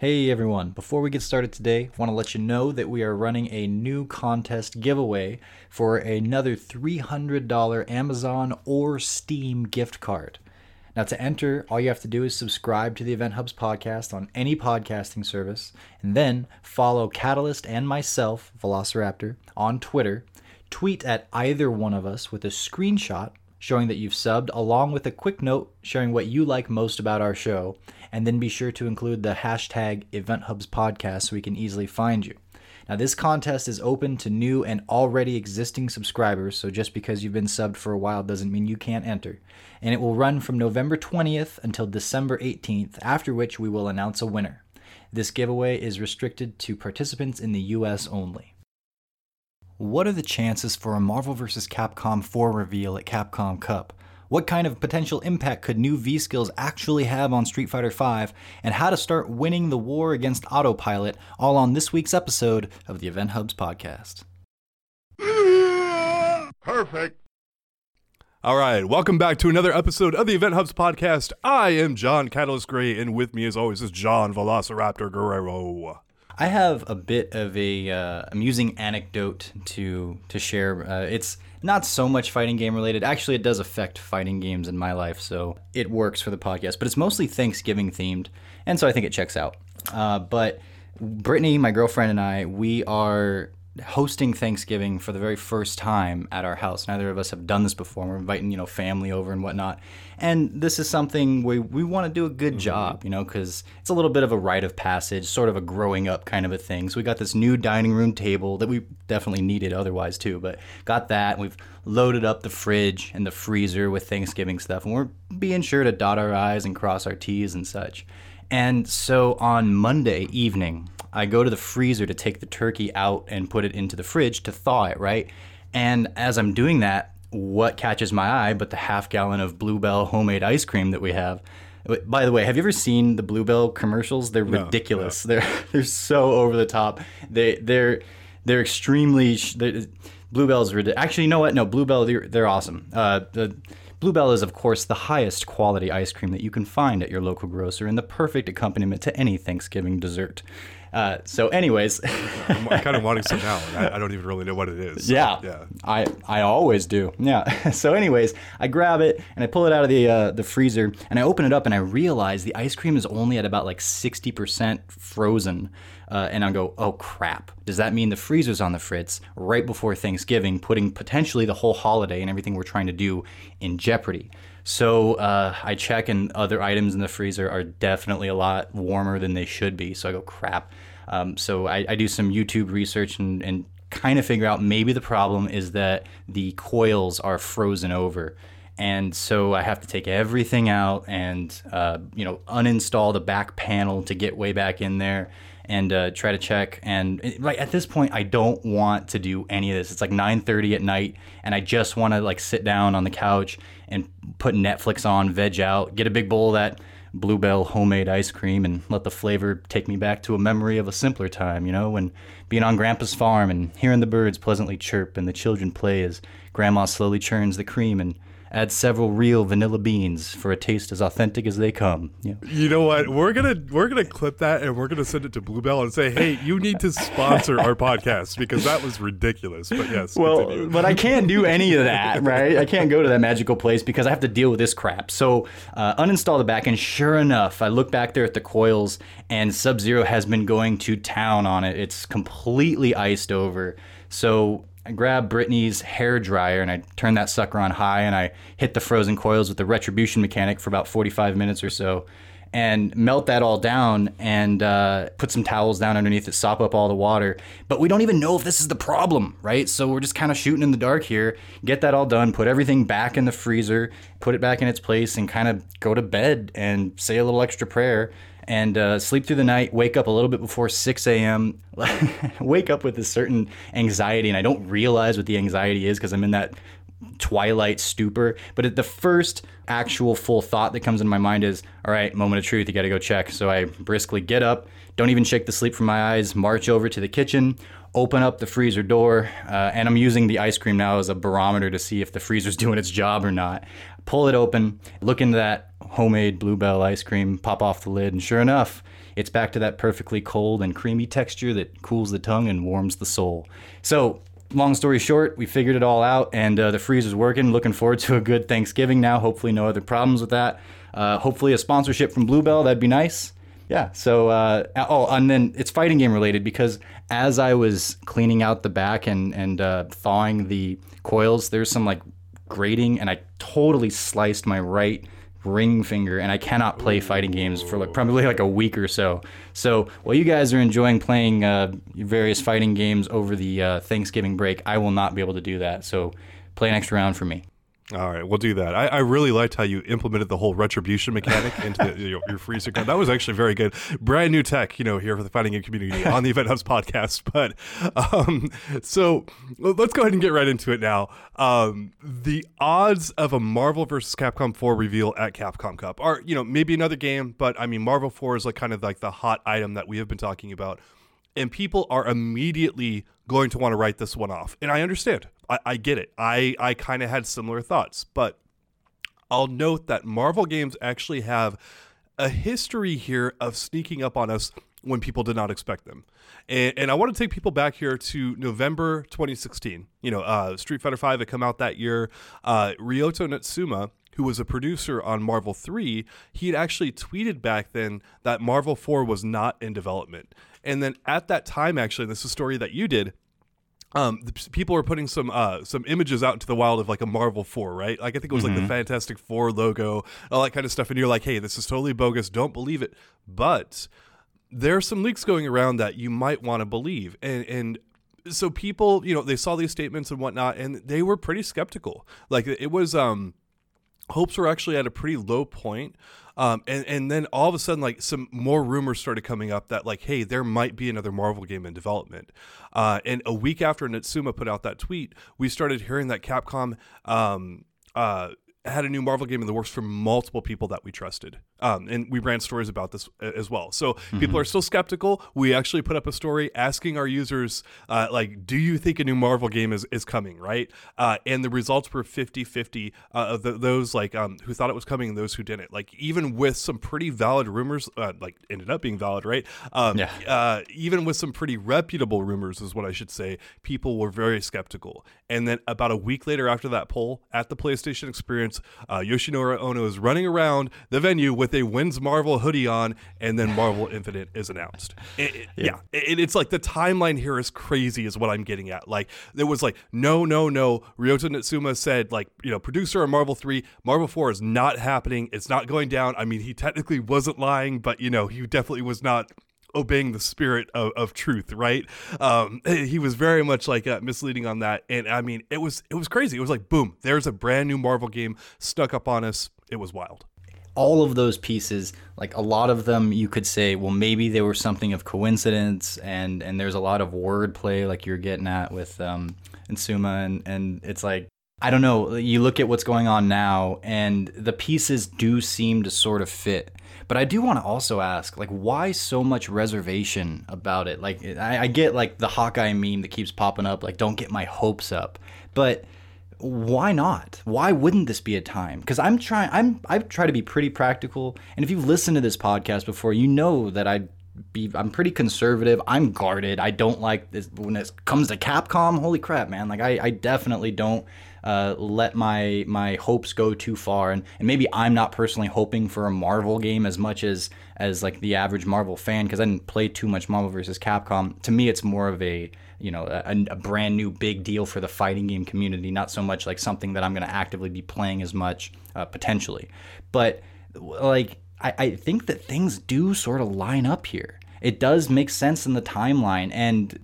Hey everyone, before we get started today, I want to let you know that we are running a new contest giveaway for another $300 Amazon or Steam gift card. Now, to enter, all you have to do is subscribe to the Event Hubs podcast on any podcasting service, and then follow Catalyst and myself, Velociraptor, on Twitter. Tweet at either one of us with a screenshot showing that you've subbed, along with a quick note sharing what you like most about our show, and then be sure to include the hashtag Event Hubs podcast so we can easily find you. Now, this contest is open to new and already existing subscribers, so just because you've been subbed for a while doesn't mean you can't enter. And it will run from November 20th until December 18th, after which we will announce a winner. This giveaway is restricted to participants in the US only. What are the chances for a Marvel vs. Capcom 4 reveal at Capcom Cup? What kind of potential impact could new V skills actually have on Street Fighter V? And how to start winning the war against autopilot, all on this week's episode of the Event Hubs podcast. Perfect. All right, welcome back to another episode of the Event Hubs podcast. I am John Catalyst Gray, and with me, as always, is John Velociraptor Guerrero. I have a bit of a uh, amusing anecdote to to share. Uh, it's not so much fighting game related. Actually, it does affect fighting games in my life, so it works for the podcast. But it's mostly Thanksgiving themed, and so I think it checks out. Uh, but Brittany, my girlfriend, and I, we are hosting Thanksgiving for the very first time at our house. Neither of us have done this before. We're inviting, you know, family over and whatnot. And this is something we, we want to do a good mm-hmm. job, you know, because it's a little bit of a rite of passage, sort of a growing up kind of a thing. So we got this new dining room table that we definitely needed otherwise too, but got that. We've loaded up the fridge and the freezer with Thanksgiving stuff. And we're being sure to dot our I's and cross our T's and such. And so on Monday evening, I go to the freezer to take the turkey out and put it into the fridge to thaw it, right? And as I'm doing that, what catches my eye but the half gallon of Bluebell homemade ice cream that we have. By the way, have you ever seen the Bluebell commercials? They're No, ridiculous. They're they're so over the top. They they're they're extremely they're, Bluebell's ridiculous. Actually, you know what? No, Bluebell they're, they're awesome. Uh, the Bluebell is, of course, the highest quality ice cream that you can find at your local grocer and the perfect accompaniment to any Thanksgiving dessert. Uh, so, anyways, I'm kind of wanting some now, I, I don't even really know what it is. so, yeah, yeah. I I always do. Yeah. so, anyways, I grab it and I pull it out of the uh, the freezer and I open it up and I realize the ice cream is only at about like sixty percent frozen. Uh, and I go, oh crap! Does that mean the freezer's on the fritz right before Thanksgiving, putting potentially the whole holiday and everything we're trying to do in jeopardy? So uh, I check, and other items in the freezer are definitely a lot warmer than they should be. So I go, crap. Um, so I, I do some YouTube research and, and kind of figure out maybe the problem is that the coils are frozen over. And so I have to take everything out and, uh, you know, uninstall the back panel to get way back in there and uh, try to check. And it- like at this point, I don't want to do any of this. It's like 9:30 at night, and I just want to like sit down on the couch and put Netflix on, veg out, get a big bowl of that Bluebell homemade ice cream, and let the flavor take me back to a memory of a simpler time. You know, when being on Grandpa's farm and hearing the birds pleasantly chirp and the children play as Grandma slowly churns the cream and adds several real vanilla beans for a taste as authentic as they come. You know, You know what? We're gonna we're gonna clip that and we're gonna send it to Bluebell and say, "Hey, you need to sponsor our podcast because that was ridiculous." But yes, Well, continue. but I can't do any of that, right? I can't go to that magical place because I have to deal with this crap. So, uh, uninstall the back, and sure enough, I look back there at the coils, and Sub Zero has been going to town on it. It's completely iced over. So, I grab Brittany's hair dryer and I turn that sucker on high, and I hit the frozen coils with the retribution mechanic for about 45 minutes or so and melt that all down and uh, put some towels down underneath it, sop up all the water. But we don't even know if this is the problem, right? So we're just kind of shooting in the dark here. Get that all done, put everything back in the freezer, put it back in its place, and kind of go to bed and say a little extra prayer and uh, sleep through the night, wake up a little bit before 6 a.m., wake up with a certain anxiety, and I don't realize what the anxiety is because I'm in that twilight stupor. But the first actual full thought that comes into my mind is, all right, moment of truth, you got to go check. So I briskly get up, don't even shake the sleep from my eyes, march over to the kitchen, open up the freezer door, uh, and I'm using the ice cream now as a barometer to see if the freezer's doing its job or not. Pull it open, look into that homemade Bluebell ice cream, pop off the lid, and sure enough, it's back to that perfectly cold and creamy texture that cools the tongue and warms the soul. So, long story short, we figured it all out, and uh, the freezer's working. Looking forward to a good Thanksgiving now. Hopefully, no other problems with that. Uh, hopefully, a sponsorship from Bluebell. That'd be nice. Yeah. So, uh, oh, and then it's fighting game related because as I was cleaning out the back and and uh, thawing the coils, there's some like grating, and I totally sliced my right ring finger and I cannot play fighting games for like probably like a week or so. So while you guys are enjoying playing uh, various fighting games over the uh, Thanksgiving break, I will not be able to do that. So play an extra round for me. All right, we'll do that. I, I, really liked how you implemented the whole retribution mechanic into the, your, your freezer code. That was actually very good. Brand new tech, you know, here for the fighting game community on the Event Hubs podcast. But um, so let's go ahead and get right into it now. Um, the odds of a Marvel versus Capcom 4 reveal at Capcom Cup are, you know, maybe another game, but I mean, Marvel 4 is like kind of like the hot item that we have been talking about and people are immediately going to want to write this one off. And I understand. I, I get it. I, I kind of had similar thoughts. But I'll note that Marvel games actually have a history here of sneaking up on us when people did not expect them. And, and I want to take people back here to November 2016. You know, uh, Street Fighter V had come out that year. Uh, Ryota Niitsuma, who was a producer on Marvel 3, he had actually tweeted back then that Marvel 4 was not in development. And then at that time, actually, this is a story that you did. Um, people were putting some uh, some images out into the wild of like a Marvel Four, right? Like I think it was mm-hmm. like the mm-hmm. Fantastic Four logo, all that kind of stuff, and you're like, hey, this is totally bogus. Don't believe it. But there are some leaks going around that you might want to believe, and and so people, you know, they saw these statements and whatnot, and they were pretty skeptical. Like it was, um, hopes were actually at a pretty low point. Um, and and then all of a sudden, like some more rumors started coming up that like, hey, there might be another Marvel game in development. Uh, and a week after Niitsuma put out that tweet, we started hearing that Capcom um, uh, had a new Marvel game in the works from multiple people that we trusted. Um, and we ran stories about this as well. So mm-hmm. people are still skeptical. We actually put up a story asking our users, uh, like, do you think a new Marvel game is, is coming, right? Uh, and the results were 50 50 uh, of the, those like um, who thought it was coming and those who didn't. Like, even with some pretty valid rumors, uh, like, ended up being valid, right? Um, yeah. Uh, even with some pretty reputable rumors, is what I should say, people were very skeptical. And then about a week later after that poll at the PlayStation Experience, uh, Yoshinori Ono is running around the venue with a Wins Marvel hoodie on, and then Marvel Infinite is announced. It, it, yeah, yeah. It, it's like the timeline here is crazy, is what I'm getting at. Like there was like no, no, no. Ryota Niitsuma said like you know producer of Marvel three, Marvel four is not happening. It's not going down. I mean, he technically wasn't lying, but you know he definitely was not obeying the spirit of, of truth, right? Um, he was very much like uh, misleading on that, and I mean, it was it was crazy. It was like boom, there's a brand new Marvel game stuck up on us. It was wild. All of those pieces, like a lot of them, you could say, well, maybe they were something of coincidence, and and there's a lot of wordplay, like you're getting at with um, Niitsuma, and and it's like I don't know. You look at what's going on now, and the pieces do seem to sort of fit. But I do want to also ask, like, why so much reservation about it? Like, I, I get like the Hawkeye meme that keeps popping up, like, don't get my hopes up. But why not? Why wouldn't this be a time? Because I'm trying. I'm I try to be pretty practical. And if you've listened to this podcast before, you know that I be I'm pretty conservative. I'm guarded. I don't like this when it comes to Capcom. Holy crap, man! Like I, I definitely don't uh, let my my hopes go too far. And, and maybe I'm not personally hoping for a Marvel game as much as as like the average Marvel fan because I didn't play too much Marvel versus Capcom. To me, it's more of a you know a, a, brand new big deal for the fighting game community, not so much like something that I'm going to actively be playing as much uh, potentially. But like I, I think that things do sort of line up here. It does make sense in the timeline and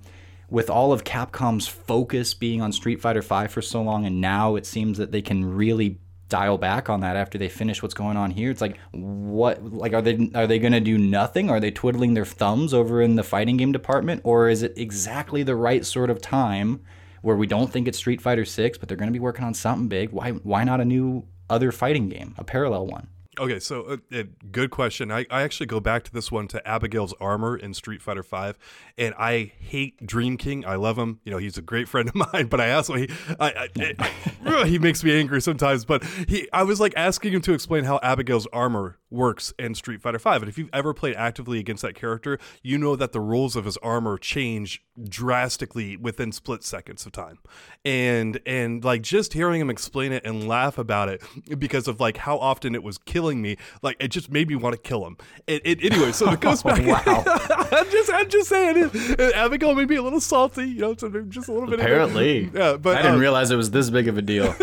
with all of Capcom's focus being on Street Fighter V for so long, and now it seems that they can really dial back on that after they finish what's going on here. It's like what like are they are they to do nothing? Are they twiddling their thumbs over in the fighting game department or is it exactly the right sort of time where we don't think it's Street Fighter 6 but they're to be working on something big? Why why not a new other fighting game, a parallel one? Okay, so a, uh, a, good question. I, I actually go back to this one to Abigail's armor in Street Fighter Five, and I hate Dream King. I love him. You know, he's a great friend of mine. But I also he I, I, I, he makes me angry sometimes. But he I was like asking him to explain how Abigail's armor works in Street Fighter V. And if you've ever played actively against that character, you know that the rules of his armor change drastically within split seconds of time. And and like just hearing him explain it and laugh about it because of like how often it was killing me, like it just made me want to kill him. It, it anyway, so it goes back. Wow. I'm just I'm just saying it. Abigail made me a little salty, you know, just a little bit. Apparently, yeah, but I didn't uh, realize it was this big of a deal.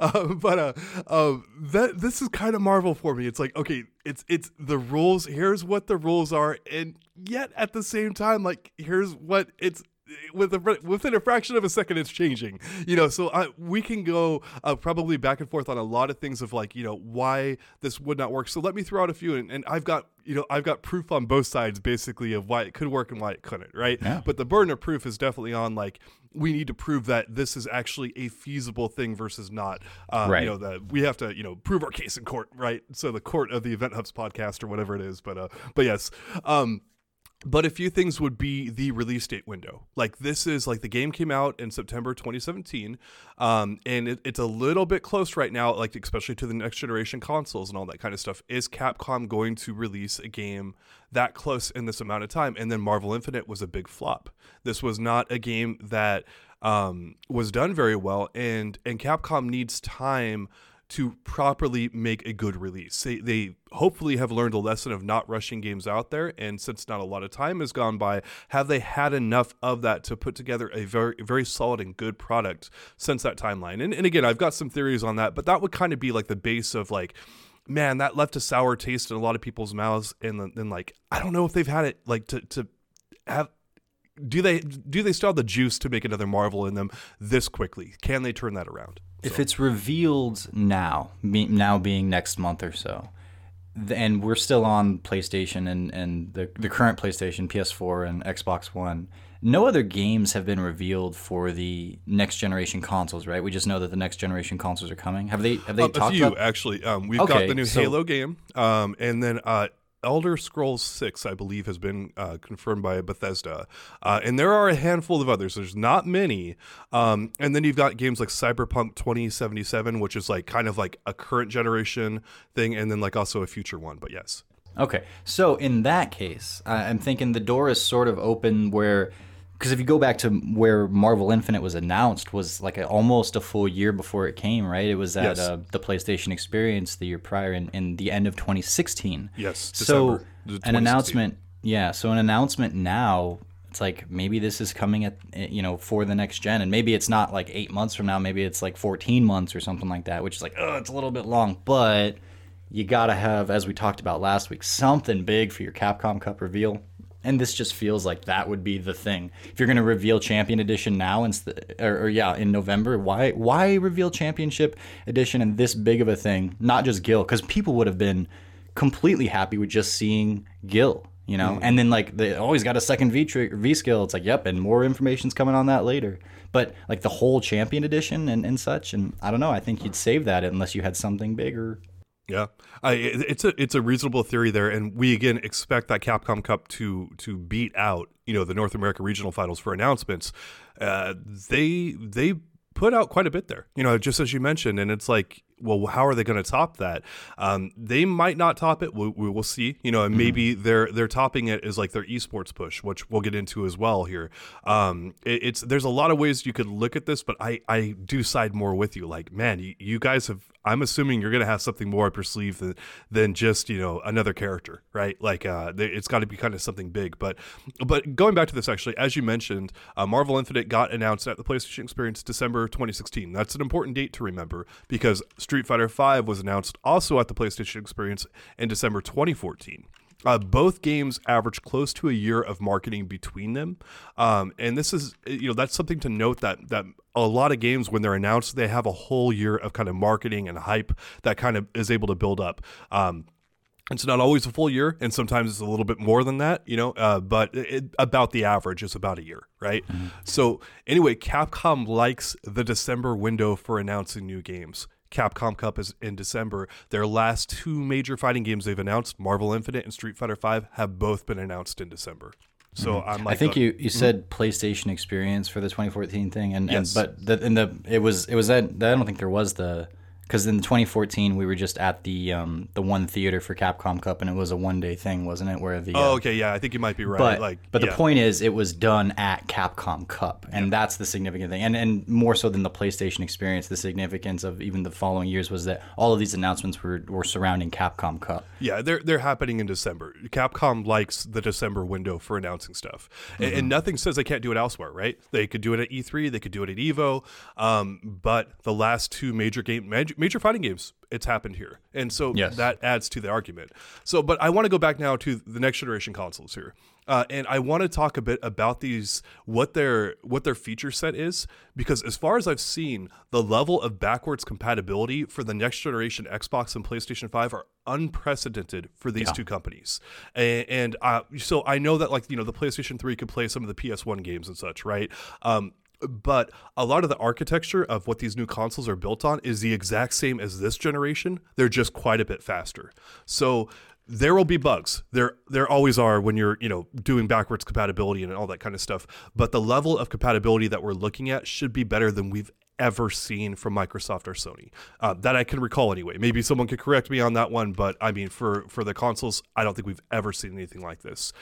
um, but uh, um, that this is kind of Marvel for me. It's like okay, it's it's the rules. Here's what the rules are, and yet at the same time, like here's what it's with a, within a fraction of a second it's changing you know so I, we can go uh, probably back and forth on a lot of things of like you know why this would not work so let me throw out a few and, and i've got you know i've got proof on both sides basically of why it could work and why it couldn't right Yeah. but the burden of proof is definitely on like we need to prove that this is actually a feasible thing versus not uh, Right. you know that we have to you know prove our case in court right so the court of the event hubs podcast or whatever it is but uh but yes um but a few things would be the release date window. Like this is like the game came out in September 2017, um, and it, it's a little bit close right now. Like especially to the next generation consoles and all that kind of stuff. Is Capcom going to release a game that close in this amount of time? And then Marvel Infinite was a big flop. This was not a game that um, was done very well, and and Capcom needs time to properly make a good release. They, they hopefully have learned a lesson of not rushing games out there. And since not a lot of time has gone by, have they had enough of that to put together a very, very solid and good product since that timeline? And, and again, I've got some theories on that, but that would kind of be like the base of like, man, that left a sour taste in a lot of people's mouths. And then, like, I don't know if they've had it like to, to have, do they do they still have the juice to make another Marvel in them this quickly? Can they turn that around? If it's revealed now, now being next month or so, and we're still on PlayStation and, and the, the current PlayStation, PS4, and Xbox One, no other games have been revealed for the next generation consoles, right? We just know that the next generation consoles are coming. Have they have they Um, a few about? actually. Um, we've Okay, got the new so- Halo game, um, and then uh, Elder Scrolls Six, I believe, has been uh, confirmed by Bethesda, uh, and there are a handful of others. There's not many, um, and then you've got games like Cyberpunk 2077, which is like kind of like a current generation thing, and then like also a future one. But yes, Okay, so in that case, I'm thinking the door is sort of open where, because if you go back to where Marvel Infinite was announced, was like a, almost a full year before it came, right? It was at Yes. uh, the PlayStation Experience the year prior, in, in the end of 2016. Yes, So December, an announcement, yeah. So an announcement now. It's like maybe this is coming at eh, you know for the next gen, and maybe it's not like eight months from now. Maybe it's like 14 months or something like that, which is like oh, it's a little bit long, but you gotta have, as we talked about last week, something big for your Capcom Cup reveal. And this just feels like that would be the thing. If you're gonna reveal Champion Edition now, instead, or, or yeah, in November, why why reveal Championship Edition and this big of a thing? Not just Gill, because people would have been completely happy with just seeing Gill, you know. Mm. And then like they always got a second V tri- V skill. It's like, yep, and more information's coming on that later. But like the whole Champion Edition and, and such, and I don't know. I think you'd save that unless you had something bigger. Yeah, I, it's a it's a reasonable theory there, and we again expect that Capcom Cup to to beat out you know the North America regional finals for announcements. Uh, they they put out quite a bit there, you know, just as you mentioned, and it's like, well, how are they going to top that? Um, they might not top it. We, we will see, you know, and maybe they're they're topping it is like their esports push, which we'll get into as well here. Um, it, it's there's a lot of ways you could look at this, but I I do side more with you. Like, man, you, you guys have. I'm assuming you're gonna have something more up your sleeve than than just you know another character, right? Like, uh, it's got to be kind of something big. But but going back to this, actually, as you mentioned, uh, Marvel Infinite got announced at the PlayStation Experience December 2016. That's an important date to remember because Street Fighter V was announced also at the PlayStation Experience in December 2014. Uh, both games average close to a year of marketing between them, um, and this is you know that's something to note that that a lot of games when they're announced they have a whole year of kind of marketing and hype that kind of is able to build up. Um, it's not always a full year, and sometimes it's a little bit more than that, you know. Uh, but it, about the average is about a year, right? So anyway, Capcom likes the December window for announcing new games. Capcom Cup is in December. Their last two major fighting games they've announced, Marvel Infinite and Street Fighter V, have both been announced in December. So mm-hmm. I'm like, I think you, you mm-hmm. said PlayStation Experience for the 2014 thing, and, Yes. and but the, and the it was it was that I don't think there was the Because in 2014 we were just at the um, the one theater for Capcom Cup, and it was a one day thing, wasn't it? Where the Oh, uh, okay, yeah, I think you might be right. but like, but yeah. the point is, it was done at Capcom Cup, and that's the significant thing. And and more so than the PlayStation experience, the significance of even the following years was that all of these announcements were, were surrounding Capcom Cup. Yeah, they're they're happening in December. Capcom likes the December window for announcing stuff, and, and nothing says they can't do it elsewhere, right? They could do it at E3, they could do it at Evo, um, but the last two major game major, major fighting games, it's happened here, and so Yes. that adds to the argument. So, but I want to go back now to the next generation consoles here. Uh, and I want to talk a bit about these, what their what their feature set is, because as far as I've seen, the level of backwards compatibility for the next generation Xbox and PlayStation Five are unprecedented for these two companies. And, and uh, so I know that like you know the PlayStation Three could play some of the PS1 games and such, right? Um, but a lot of the architecture of what these new consoles are built on is the exact same as this generation. They're just quite a bit faster. So there will be bugs. There there always are when you're, you know, doing backwards compatibility and all that kind of stuff. But the level of compatibility that we're looking at should be better than we've ever seen from Microsoft or Sony. Uh, that I can recall anyway. Maybe someone could correct me on that one, but I mean for for the consoles, I don't think we've ever seen anything like this.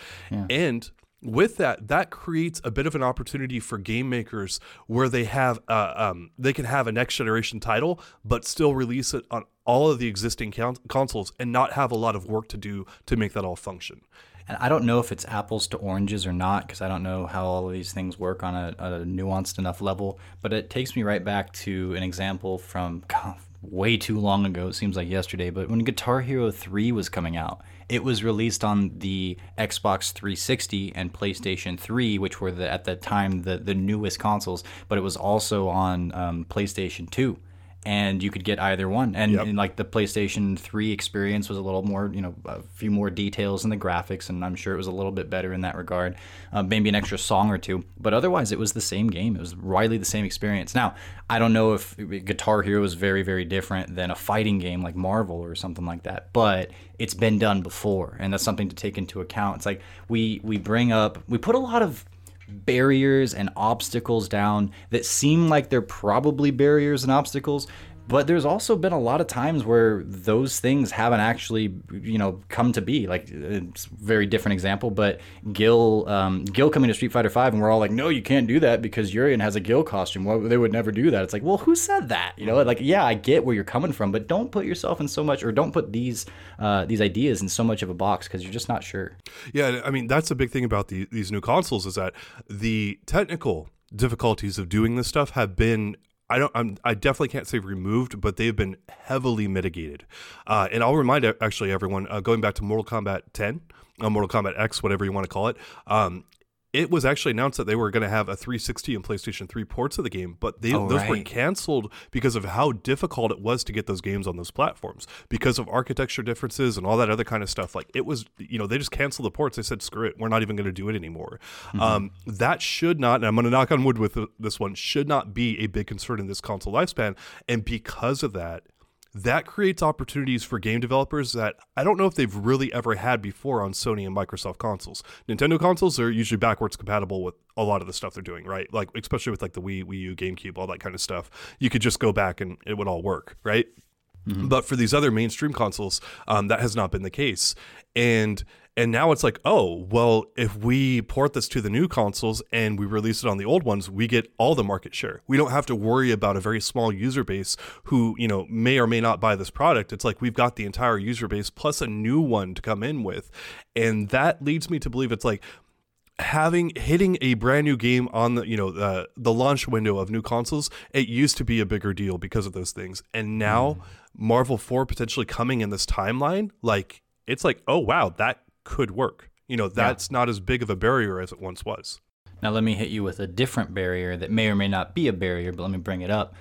And with that, that creates a bit of an opportunity for game makers where they have uh, um, they can have a next generation title, but still release it on all of the existing con- consoles and not have a lot of work to do to make that all function. And I don't know if it's apples to oranges or not, because I don't know how all of these things work on a, a nuanced enough level. But it takes me right back to an example from God, way too long ago. It seems like yesterday. But when Guitar Hero 3 was coming out, it was released on the Xbox 360 and PlayStation 3, which were the, at the time the, the newest consoles. But it was also on um, PlayStation 2 and you could get either one. And, and, like the PlayStation 3 experience was a little more, you know, a few more details in the graphics, and I'm sure it was a little bit better in that regard. Uh, maybe an extra song or two, but otherwise it was the same game. It was widely the same experience. Now, I don't know if Guitar Hero is very, very different than a fighting game like Marvel or something like that, but it's been done before, and that's something to take into account. It's like we we bring up, we put a lot of barriers and obstacles down that seem like they're probably barriers and obstacles but there's also been a lot of times where those things haven't actually you know come to be. Like it's a very different example but gill um, gill coming to street fighter 5 and we're all like no you can't do that because urien has a gill costume. Well, they would never do that. It's like well who said that? You know like yeah i get where you're coming from but don't put yourself in so much or don't put these uh, these ideas in so much of a box because you're just not sure. Yeah, I mean that's a big thing about the, these new consoles is that the technical difficulties of doing this stuff have been I don't. I'm, I definitely can't say removed, but they've been heavily mitigated. Uh, and I'll remind actually everyone uh, going back to Mortal Kombat 10, uh, Mortal Kombat X, whatever you want to call it. Um, it was actually announced that they were going to have a 360 and PlayStation 3 ports of the game, but they, Oh, those were canceled because of how difficult it was to get those games on those platforms because of architecture differences and all that other kind of stuff. Like it was, you know, they just canceled the ports. They said, screw it, we're not even going to do it anymore. Um, that should not, and I'm going to knock on wood with th- this one, should not be a big concern in this console lifespan. And because of that, that creates opportunities for game developers that I don't know if they've really ever had before on Sony and Microsoft consoles. Nintendo consoles are usually backwards compatible with a lot of the stuff they're doing, right? Like especially with like the Wii, Wii U, GameCube, all that kind of stuff. You could just go back and it would all work, right? But for these other mainstream consoles, um, that has not been the case. And and now it's like, oh, well, if we port this to the new consoles and we release it on the old ones, we get all the market share. We don't have to worry about a very small user base who, you know, may or may not buy this product. It's like we've got the entire user base plus a new one to come in with. And that leads me to believe it's like having hitting a brand new game on the you know the the launch window of new consoles it used to be a bigger deal because of those things and now hmm. marvel 4 potentially coming in this timeline like it's like oh wow that could work you know that's not as big of a barrier as it once was Now, let me hit you with a different barrier that may or may not be a barrier, but let me bring it up.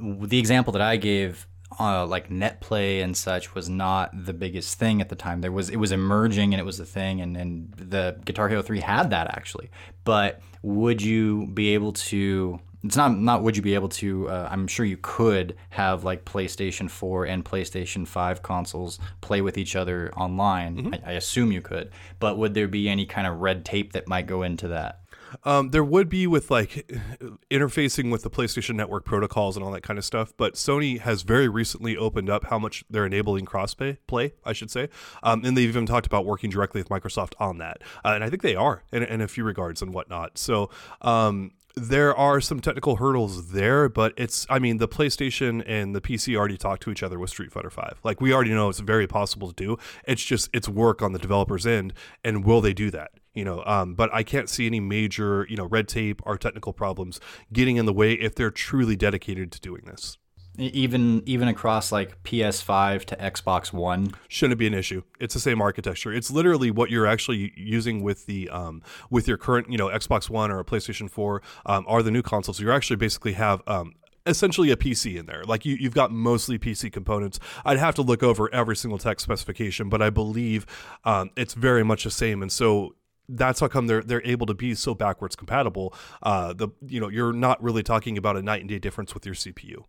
The example that I gave, uh, like net play and such, was not the biggest thing at the time. There was it was emerging and it was a thing, and, and the Guitar Hero 3 had that actually. But would you be able to? It's not not would you be able to? Uh, I'm sure you could have like PlayStation 4 and PlayStation 5 consoles play with each other online. I, I assume you could, but would there be any kind of red tape that might go into that? Um, there would be with like interfacing with the PlayStation Network protocols and all that kind of stuff, but Sony has very recently opened up how much they're enabling crossplay, play, I should say, um, and they've even talked about working directly with Microsoft on that, uh, and I think they are in, in, a few regards and whatnot. So. Um, there are some technical hurdles there, but it's I mean the PlayStation and the PC already talk to each other with Street Fighter 5. Like we already know it's very possible to do. It's just it's work on the developer's end and will they do that? you know um, but i can't see any major you know red tape or technical problems getting in the way if they're truly dedicated to doing this even even across like ps5 to xbox one shouldn't be an issue it's the same architecture it's literally what you're actually using with the um, with your current you know xbox one or a playstation 4 um, are the new consoles you actually basically have um, essentially a PC in there. Like you, you've got mostly PC components. I'd have to look over every single tech specification, but I believe um, it's very much the same. And so that's how come they're they're able to be so backwards compatible. Uh, the you know you're not really talking about a night and day difference with your CPU.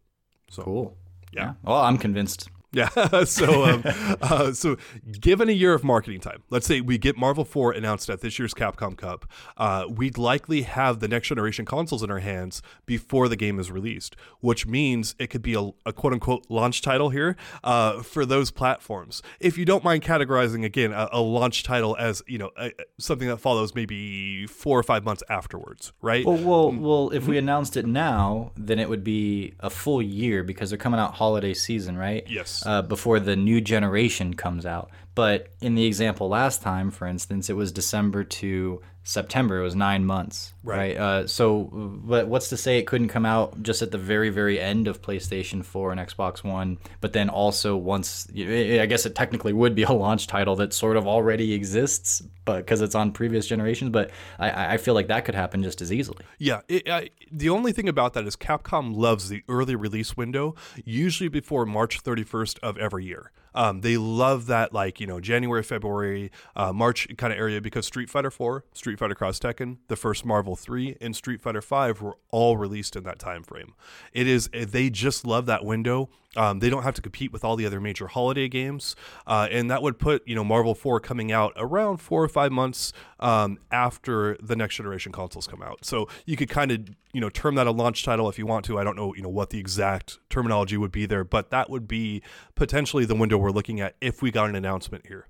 So cool. Yeah. yeah. Well, I'm convinced. Yeah. so, um, uh, so given a year of marketing time, let's say we get Marvel 4 announced at this year's Capcom Cup, uh, we'd likely have the next generation consoles in our hands before the game is released, which means it could be a, a quote unquote launch title here uh, for those platforms. If you don't mind categorizing again a, a launch title as you know a, something that follows maybe four or five months afterwards, right? Well, well, mm. well, if we announced it now, then it would be a full year because they're coming out holiday season, right? Yes uh, before the new generation comes out. But in the example last time, for instance, it was December to September. It was nine months, right? right? Uh, so, but what's to say it couldn't come out just at the very, very end of PlayStation 4 and Xbox One? But then also once, I guess it technically would be a launch title that sort of already exists, but because it's on previous generations. But I, I, feel like that could happen just as easily. Yeah. It, I, the only thing about that is Capcom loves the early release window, usually before March 31st of every year. Um, they love that like you know January, February, uh, March kind of area because Street Fighter 4, Street Fighter Cross Tekken, the first Marvel 3, and Street Fighter 5 were all released in that time frame. It is they just love that window um, they don't have to compete with all the other major holiday games, uh, and that would put you know Marvel Four coming out around four or five months um, after the next generation consoles come out. So you could kind of you know term that a launch title if you want to. I don't know you know what the exact terminology would be there, but that would be potentially the window we're looking at if we got an announcement here.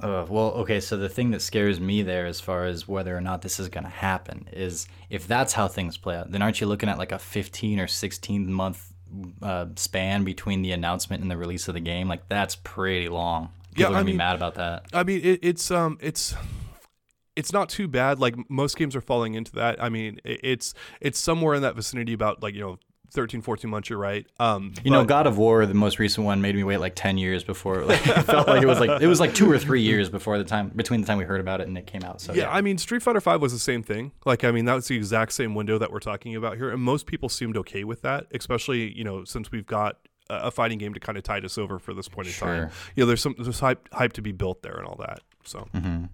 Uh, well, okay, so the thing that scares me there, as far as whether or not this is going to happen, is if that's how things play out, then aren't you looking at like a 15 or 16 month uh, span between the announcement and the release of the game, like that's pretty long. People yeah, are gonna I mean, be mad about that. I mean, it, it's um, it's it's not too bad. Like most games are falling into that. I mean, it's it's somewhere in that vicinity about like you know 13, 14 months. You're right. Um, you know, God of War, the most recent one, made me wait like ten years before. Like, it felt like it was like it was like two or three years before the time between the time we heard about it and it came out. So yeah, yeah. I mean, Street Fighter Five was the same thing. Like, I mean, that was the exact same window that we're talking about here, and most people seemed okay with that, especially you know since we've got a fighting game to kind of tide us over for this point in sure. time. You know, there's some there's hype hype to be built there and all that. So. Mm-hmm.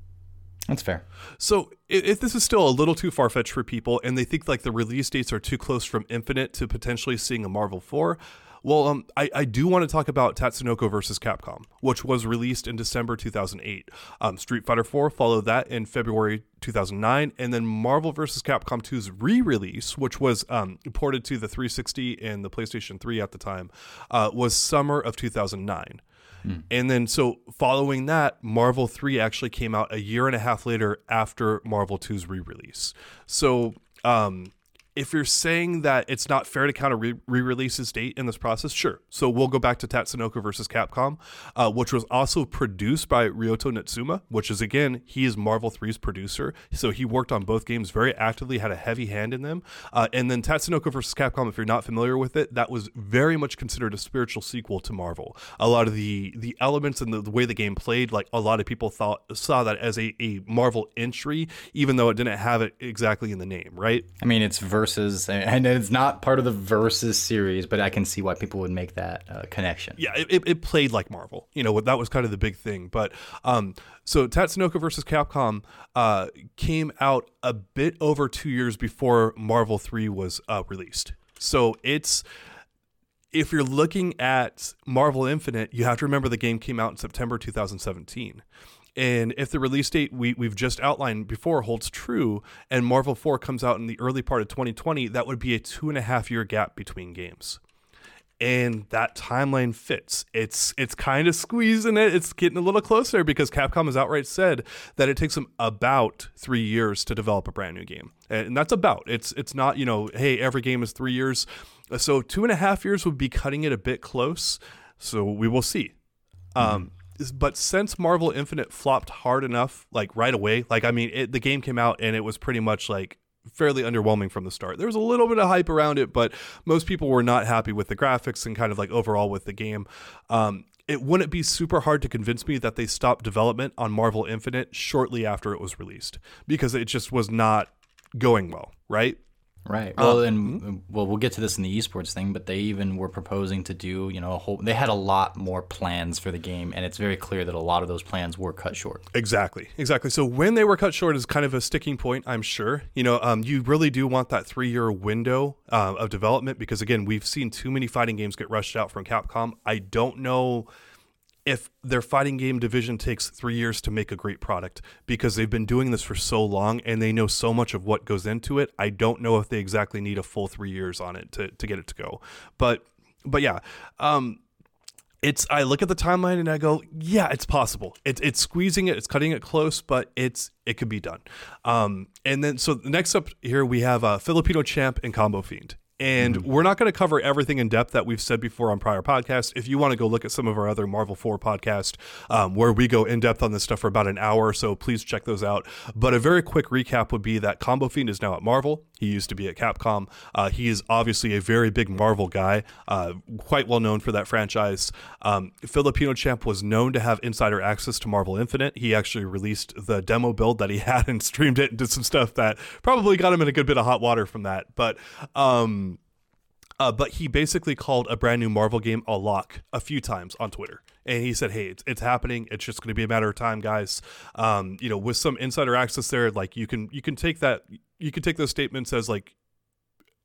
That's fair. So, if this is still a little too far fetched for people, and they think like the release dates are too close from Infinite to potentially seeing a Marvel Four, well, um, I, I do want to talk about Tatsunoko versus Capcom, which was released in December 2008. Um, Street Fighter 4 followed that in February 2009, and then Marvel vs. Capcom 2's re-release, which was um, ported to the 360 and the PlayStation 3 at the time, uh, was summer of 2009. Mm. And then, so following that, Marvel 3 actually came out a year and a half later after Marvel 2's re release. So, um, if you're saying that it's not fair to count a re release's date in this process, sure. So we'll go back to Tatsunoko versus Capcom, uh, which was also produced by Ryota Niitsuma, which is again, he is Marvel 3's producer. So he worked on both games very actively, had a heavy hand in them. Uh, and then Tatsunoko versus Capcom, if you're not familiar with it, that was very much considered a spiritual sequel to Marvel. A lot of the the elements and the, the way the game played, like a lot of people thought saw that as a, a Marvel entry, even though it didn't have it exactly in the name, right? I mean, it's very versus, and it's not part of the versus series, but I can see why people would make that uh, connection. Yeah, it, it, played like Marvel. You know, that was kind of the big thing. But um, so Tatsunoko versus Capcom uh, came out a bit over two years before Marvel 3 was uh, released. So it's if you're looking at Marvel Infinite, you have to remember the game came out in September 2017. And if the release date we, we've just outlined before holds true and Marvel 4 comes out in the early part of 2020, that would be a two and a half year gap between games. And that timeline fits. It's it's kind of squeezing it. It's getting a little closer because Capcom has outright said that it takes them about three years to develop a brand new game, and that's about. It's it's not you know hey every game is three years, so two and a half years would be cutting it a bit close. So we will see. Mm-hmm. But since Marvel Infinite flopped hard enough, like right away, like I mean, it, the game came out and it was pretty much like fairly underwhelming from the start. There was a little bit of hype around it, but most people were not happy with the graphics and kind of like overall with the game. Um, it wouldn't be super hard to convince me that they stopped development on Marvel Infinite shortly after it was released because it just was not going well, right? Right. Well, uh, and mm-hmm. well, we'll get to this in the esports thing, but they even were proposing to do, you know, a whole. They had a lot more plans for the game, and it's very clear that a lot of those plans were cut short. Exactly. Exactly. So when they were cut short is kind of a sticking point, I'm sure. You know, um, you really do want that three year window uh, of development because again, we've seen too many fighting games get rushed out from Capcom. I don't know if their fighting game division takes three years to make a great product because they've been doing this for so long and they know so much of what goes into it. I don't know if they exactly need a full three years on it to, to get it to go. But but yeah, um, it's I look at the timeline and I go, yeah, it's possible. It's it's squeezing it, it's cutting it close, but it's it could be done. Um, and then so next up here we have a Filipino champ and Combo Fiend. And mm-hmm. we're not going to cover everything in depth that we've said before on prior podcasts. If you want to go look at some of our other Marvel 4 podcasts um, where we go in depth on this stuff for about an hour or so, please check those out. But a very quick recap would be that Combo Fiend is now at Marvel. He used to be at Capcom. Uh, he is obviously a very big Marvel guy, uh, quite well known for that franchise. Um, Filipino Champ was known to have insider access to Marvel Infinite. He actually released the demo build that he had and streamed it and did some stuff that probably got him in a good bit of hot water from that. But um, uh, but he basically called a brand new Marvel game a lock a few times on Twitter. And he said, "Hey, it's, it's happening. It's just going to be a matter of time, guys. Um, you know, with some insider access there, like you can you can take that you can take those statements as like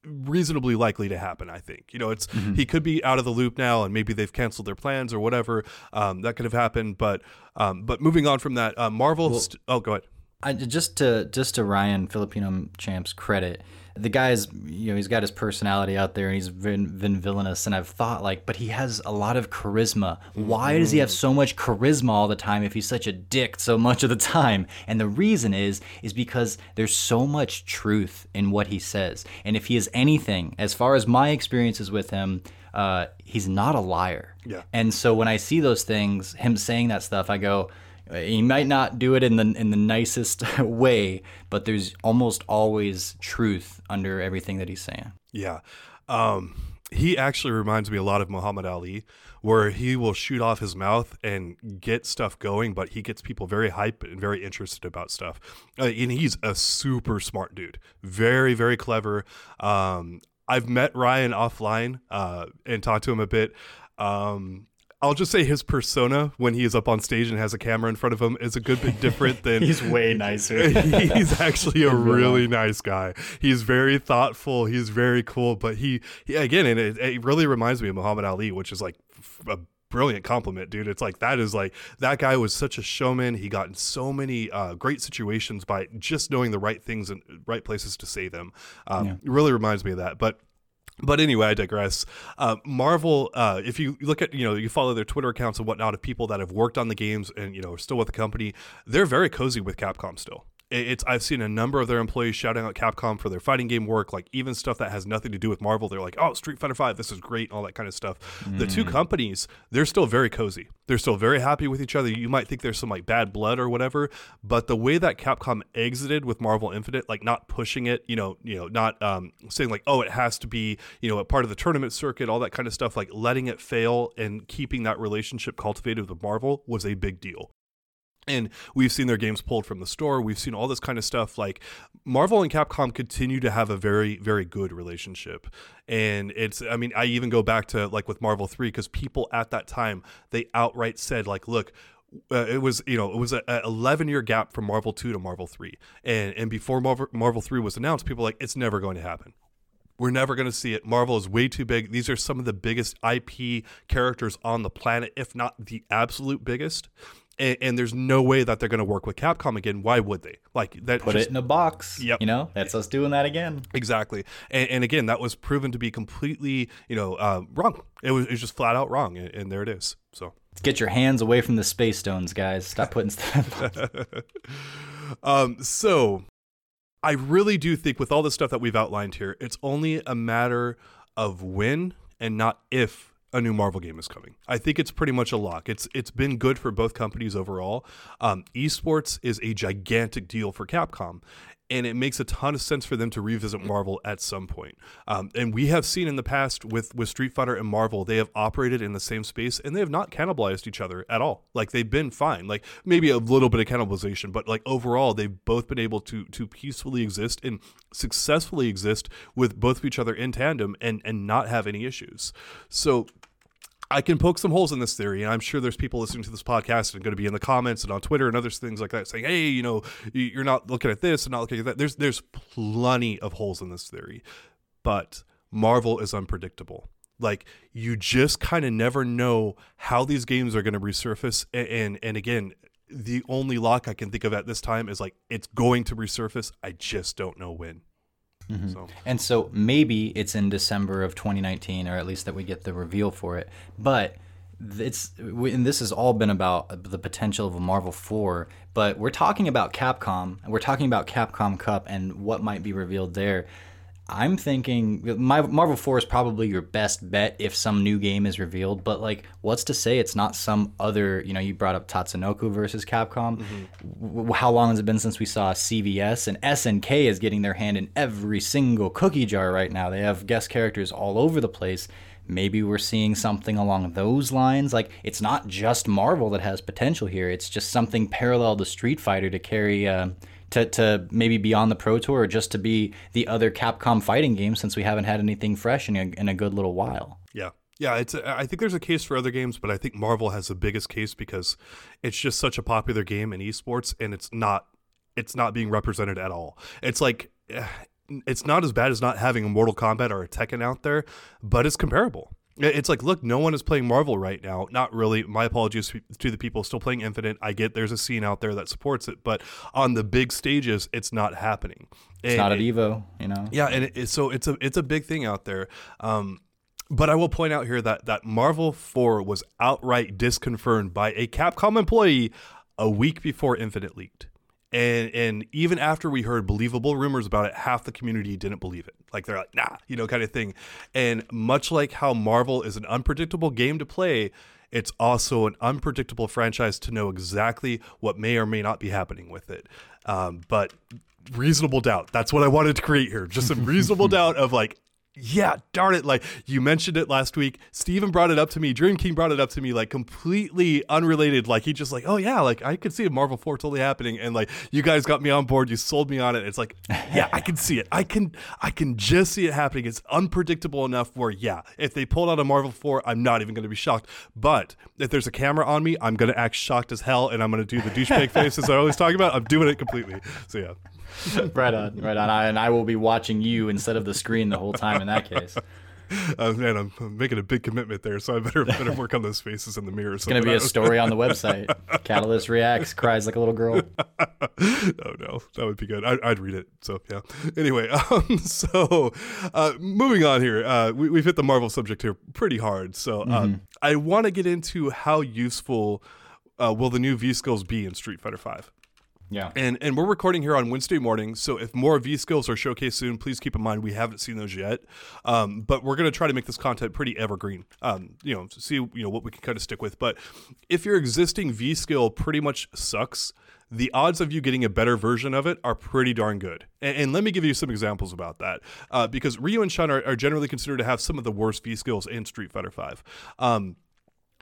reasonably likely to happen. I think you know it's mm-hmm. he could be out of the loop now, and maybe they've canceled their plans or whatever. Um, that could have happened. But um, but moving on from that, uh, Marvel. Well, st- oh, go ahead. I, just to just to Ryan Filipino Champ's credit, the guy's you know he's got his personality out there and he's been, been villainous and I've thought like but he has a lot of charisma. Why does he have so much charisma all the time if he's such a dick so much of the time? And the reason is is because there's so much truth in what he says. And if he is anything, as far as my experiences with him, uh, he's not a liar. Yeah. And so when I see those things, him saying that stuff, I go, he might not do it in the in the nicest way, but there's almost always truth under everything that he's saying. Yeah. Um, he actually reminds me a lot of Muhammad Ali, where he will shoot off his mouth and get stuff going, but he gets people very hyped and very interested about stuff. Uh, and he's a super smart dude, very, very clever. Um, I've met Ryan offline uh, and talked to him a bit. Um, I'll just say his persona when he is up on stage and has a camera in front of him is a good bit different than he's way nicer. he's actually a really nice guy. He's very thoughtful. He's very cool. But he, he again, and it, it really reminds me of Muhammad Ali, which is like a brilliant compliment, dude. It's like that is like that guy was such a showman. He got in so many uh, great situations by just knowing the right things and right places to say them. Um, yeah. It really reminds me of that. But but anyway, I digress. Uh, Marvel, uh, if you look at, you know, you follow their Twitter accounts and whatnot of people that have worked on the games and, you know, are still with the company, they're very cozy with Capcom still it's I've seen a number of their employees shouting out Capcom for their fighting game work, like even stuff that has nothing to do with Marvel. They're like, "Oh, Street Fighter Five, this is great," all that kind of stuff. Mm. The two mm. companies, they're still very cozy. They're still very happy with each other. You might think there's some like bad blood or whatever, but the way that Capcom exited with Marvel Infinite, like not pushing it, you know, you know, not um, saying like, "Oh, it has to be," you know, a part of the tournament circuit, all that kind of stuff, like letting it fail and keeping that relationship cultivated with Marvel was a big deal and we've seen their games pulled from the store. We've seen all this kind of stuff. Like marvel and capcom continue to have a very very good relationship. And it's i mean i even go back to like with marvel 3 because people at that time they outright said like look uh, it was you know it was a, 11 year gap from marvel 2 to marvel 3 and and before marvel, marvel 3 was announced people like it's never going to happen. We're never going to see it. Marvel is way too big. These are some of the biggest IP characters on the planet, if not the absolute biggest and, and there's no way that they're going to work with Capcom again. Why would they? Like that. Put just- it in a box. Yep. You know, that's us doing that again. Exactly, and, and again, that was proven to be completely, you know, uh, wrong. It was, it was just flat out wrong, and, and there it is. So, Get your hands away from the space stones, guys. Stop putting stuff. um, so I really do think with all the stuff that we've outlined here, it's only a matter of when and not if a new Marvel game is coming. I think it's pretty much a lock. It's it's been good for both companies overall. Um, esports is a gigantic deal for Capcom. And it makes a ton of sense for them to revisit Marvel at some point. Um, and we have seen in the past with, with Street Fighter and Marvel, they have operated in the same space and they have not cannibalized each other at all. Like they've been fine. Like maybe a little bit of cannibalization, but like overall, they've both been able to to peacefully exist and successfully exist with both of each other in tandem and and not have any issues. So I can poke some holes in this theory, and I'm sure there's people listening to this podcast and going to be in the comments and on Twitter and other things like that saying, "Hey, you know, you're not looking at this and not looking at that." There's there's plenty of holes in this theory, but Marvel is unpredictable. Like you just kind of never know how these games are going to resurface, and, and and again, the only lock I can think of at this time is like it's going to resurface. I just don't know when. Mm-hmm. So And so maybe it's in December of 2019, or at least that we get the reveal for it. But it's and this has all been about the potential of a Marvel 4. But we're talking about Capcom, and we're talking about Capcom Cup and what might be revealed there. I'm thinking my Marvel 4 is probably your best bet if some new game is revealed, but like what's to say it's not some other, you know, you brought up Tatsunoko versus Capcom. W- How long has it been since we saw CVS and SNK is getting their hand in every single cookie jar right now. They have guest characters all over the place. Maybe we're seeing something along those lines. Like it's not just Marvel that has potential here. It's just something parallel to Street Fighter to carry uh, to, to maybe be on the Pro Tour or just to be the other Capcom fighting game since we haven't had anything fresh in a, in a good little while. Yeah. Yeah, it's. I think there's a case for other games, but I think Marvel has the biggest case because it's just such a popular game in esports, and it's not. It's not being represented at all. It's like, eh, it's not as bad as not having a Mortal Kombat or a Tekken out there, but it's comparable. It- It's like, look, no one is playing Marvel right now. Not really. My apologies to the people still playing Infinite. I get there's a scene out there that supports it, but on the big stages, it's not happening. It's not at Evo, you know. Yeah, and it, so it's a it's a big thing out there. Um, but I will point out here that that Marvel Four was outright disconfirmed by a Capcom employee a week before Infinite leaked. And and even after we heard believable rumors about it, half the community didn't believe it. Like they're like, nah, you know, kind of thing. And much like how Marvel is an unpredictable game to play, it's also an unpredictable franchise to know exactly what may or may not be happening with it. Um, but reasonable doubt. That's what I wanted to create here. Just some reasonable doubt of like, yeah, darn it. Like you mentioned it last week. Steven brought it up to me. Dream King brought it up to me, like completely unrelated. Like he just like, oh yeah, like I could see a Marvel 4 totally happening. And like you guys got me on board. You sold me on it. It's like, yeah, I can see it. I can I can just see it happening. It's unpredictable enough where yeah, if they pulled out a Marvel 4, I'm not even gonna be shocked. But if there's a camera on me, I'm gonna act shocked as hell and I'm gonna do the douchebag faces I always talk about. I'm doing it completely. So yeah. right on, right on. I, and I will be watching you instead of the screen the whole time in that case. Uh, man, I'm, I'm making a big commitment there, so I better better work on those faces in the mirror. It's going to be a story on the website. Catalyst reacts, cries like a little girl. oh no, that would be good. I, I'd read it. So yeah. Anyway, um, so uh, moving on here, uh, we, we've hit the Marvel subject here pretty hard. So um, I want to get into how useful uh, will the new V skills be in Street Fighter Five. Yeah. And and we're recording here on Wednesday morning, so if more V skills are showcased soon, please keep in mind we haven't seen those yet. Um, but we're gonna try to make this content pretty evergreen. Um, you know, see you know what we can kind of stick with. But if your existing V skill pretty much sucks, the odds of you getting a better version of it are pretty darn good. And, and let me give you some examples about that, uh, because Ryu and Chun are, are generally considered to have some of the worst V skills in Street Fighter Five. Um,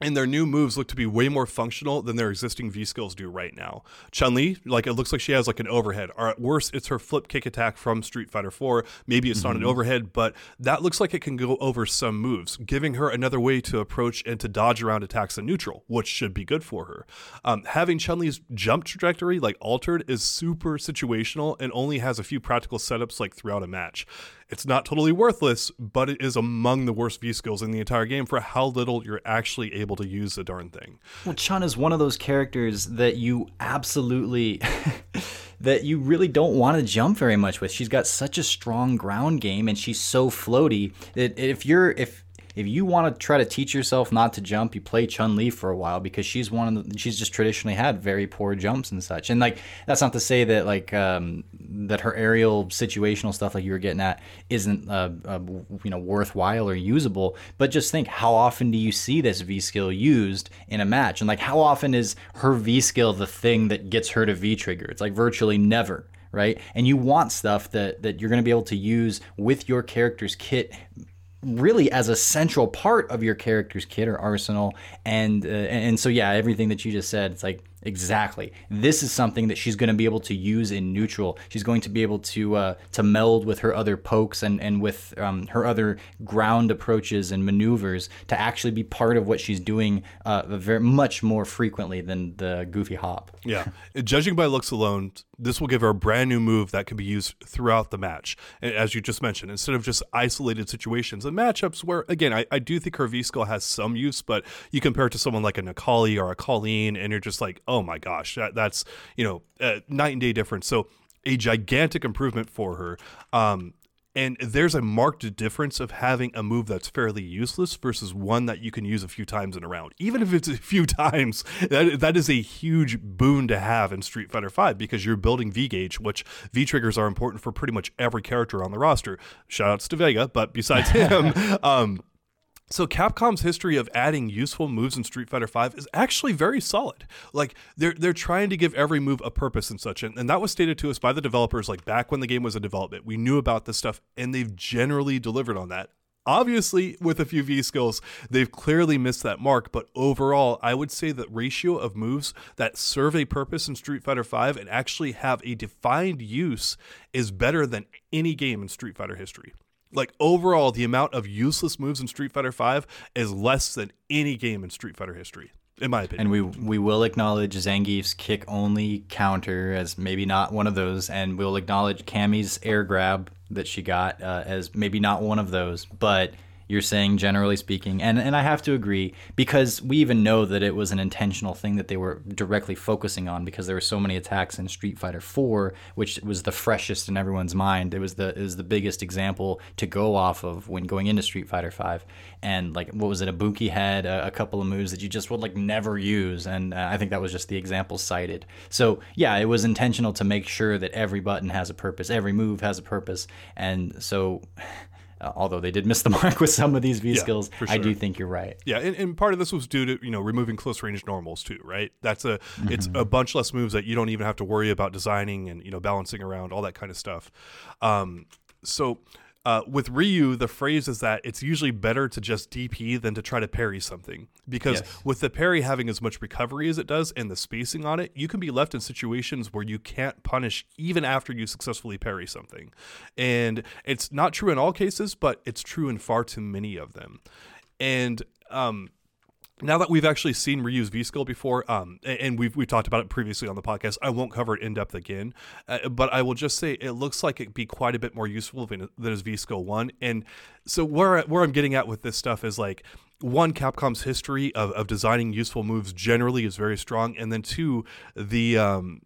and their new moves look to be way more functional than their existing V skills do right now. Chun Li, like it looks like she has like an overhead, or at worst, it's her flip kick attack from Street Fighter 4. Maybe it's not an overhead, but that looks like it can go over some moves, giving her another way to approach and to dodge around attacks in neutral, which should be good for her. Um, having Chun Li's jump trajectory like altered is super situational and only has a few practical setups like throughout a match. It's not totally worthless, but it is among the worst V skills in the entire game for how little you're actually able to use the darn thing. Well, Chun is one of those characters that you absolutely that you really don't want to jump very much with. She's got such a strong ground game and she's so floaty that if you're if if you want to try to teach yourself not to jump, you play Chun Li for a while because she's one of the, she's just traditionally had very poor jumps and such. And like that's not to say that like um, that her aerial situational stuff like you were getting at isn't uh, uh, you know worthwhile or usable. But just think how often do you see this V skill used in a match, and like how often is her V skill the thing that gets her to V trigger? It's like virtually never right? And you want stuff that that you're going to be able to use with your character's kit really as a central part of your character's kit or arsenal. And uh, and so yeah everything that you just said it's like exactly. This is something that she's going to be able to use in neutral. She's going to be able to uh, to meld with her other pokes and and with um, her other ground approaches and maneuvers to actually be part of what she's doing uh, very much more frequently than the goofy hop. Yeah. Judging by looks alone this will give her a brand new move that can be used throughout the match. As you just mentioned, instead of just isolated situations and matchups where, again, I, I do think her V skill has some use, but you compare it to someone like a Necalli or a Kolin, and you're just like, oh my gosh, that, that's, you know, night and day difference. So a gigantic improvement for her. Um, and there's a marked difference of having a move that's fairly useless versus one that you can use a few times in a round. Even if it's a few times, that, that is a huge boon to have in Street Fighter V because you're building V gauge, which V triggers are important for pretty much every character on the roster. Shoutouts to Vega, but besides him, um, so Capcom's history of adding useful moves in Street Fighter V is actually very solid. Like they're they're trying to give every move a purpose and such, and, and that was stated to us by the developers. Like back when the game was in development, we knew about this stuff, and they've generally delivered on that. Obviously, with a few V skills, they've clearly missed that mark, but overall, I would say that ratio of moves that serve a purpose in Street Fighter V and actually have a defined use is better than any game in Street Fighter history. Like overall, the amount of useless moves in Street Fighter V is less than any game in Street Fighter history, in my opinion. And we we will acknowledge Zangief's kick only counter as maybe not one of those, and we'll acknowledge Cammy's air grab that she got uh, as maybe not one of those, but you're saying generally speaking. And and I have to agree because we even know that it was an intentional thing that they were directly focusing on because there were so many attacks in Street Fighter 4 which was the freshest in everyone's mind. It was the it was the biggest example to go off of when going into Street Fighter 5 and like what was it Ibuki had a, a couple of moves that you just would like never use. And uh, I think that was just the example cited. So yeah it was intentional to make sure that every button has a purpose every move has a purpose. And so uh, although they did miss the mark with some of these V yeah, skills, sure. I do think you're right. Yeah, and, and, part of this was due to you know removing close range normals too, right? That's a mm-hmm. it's a bunch less moves that you don't even have to worry about designing and you know balancing around all that kind of stuff. Um, so uh, with Ryu, the phrase is that it's usually better to just DP than to try to parry something. Because yes. with the parry having as much recovery as it does and the spacing on it, you can be left in situations where you can't punish even after you successfully parry something. And it's not true in all cases, but it's true in far too many of them. And um, now that we've actually seen Ryu's V skill before, um, and we've we've talked about it previously on the podcast, I won't cover it in depth again, uh, but I will just say it looks like it'd be quite a bit more useful than, than his V skill one. And so where where I'm getting at with this stuff is like one capcom's history of, of designing useful moves generally is very strong and then two the um,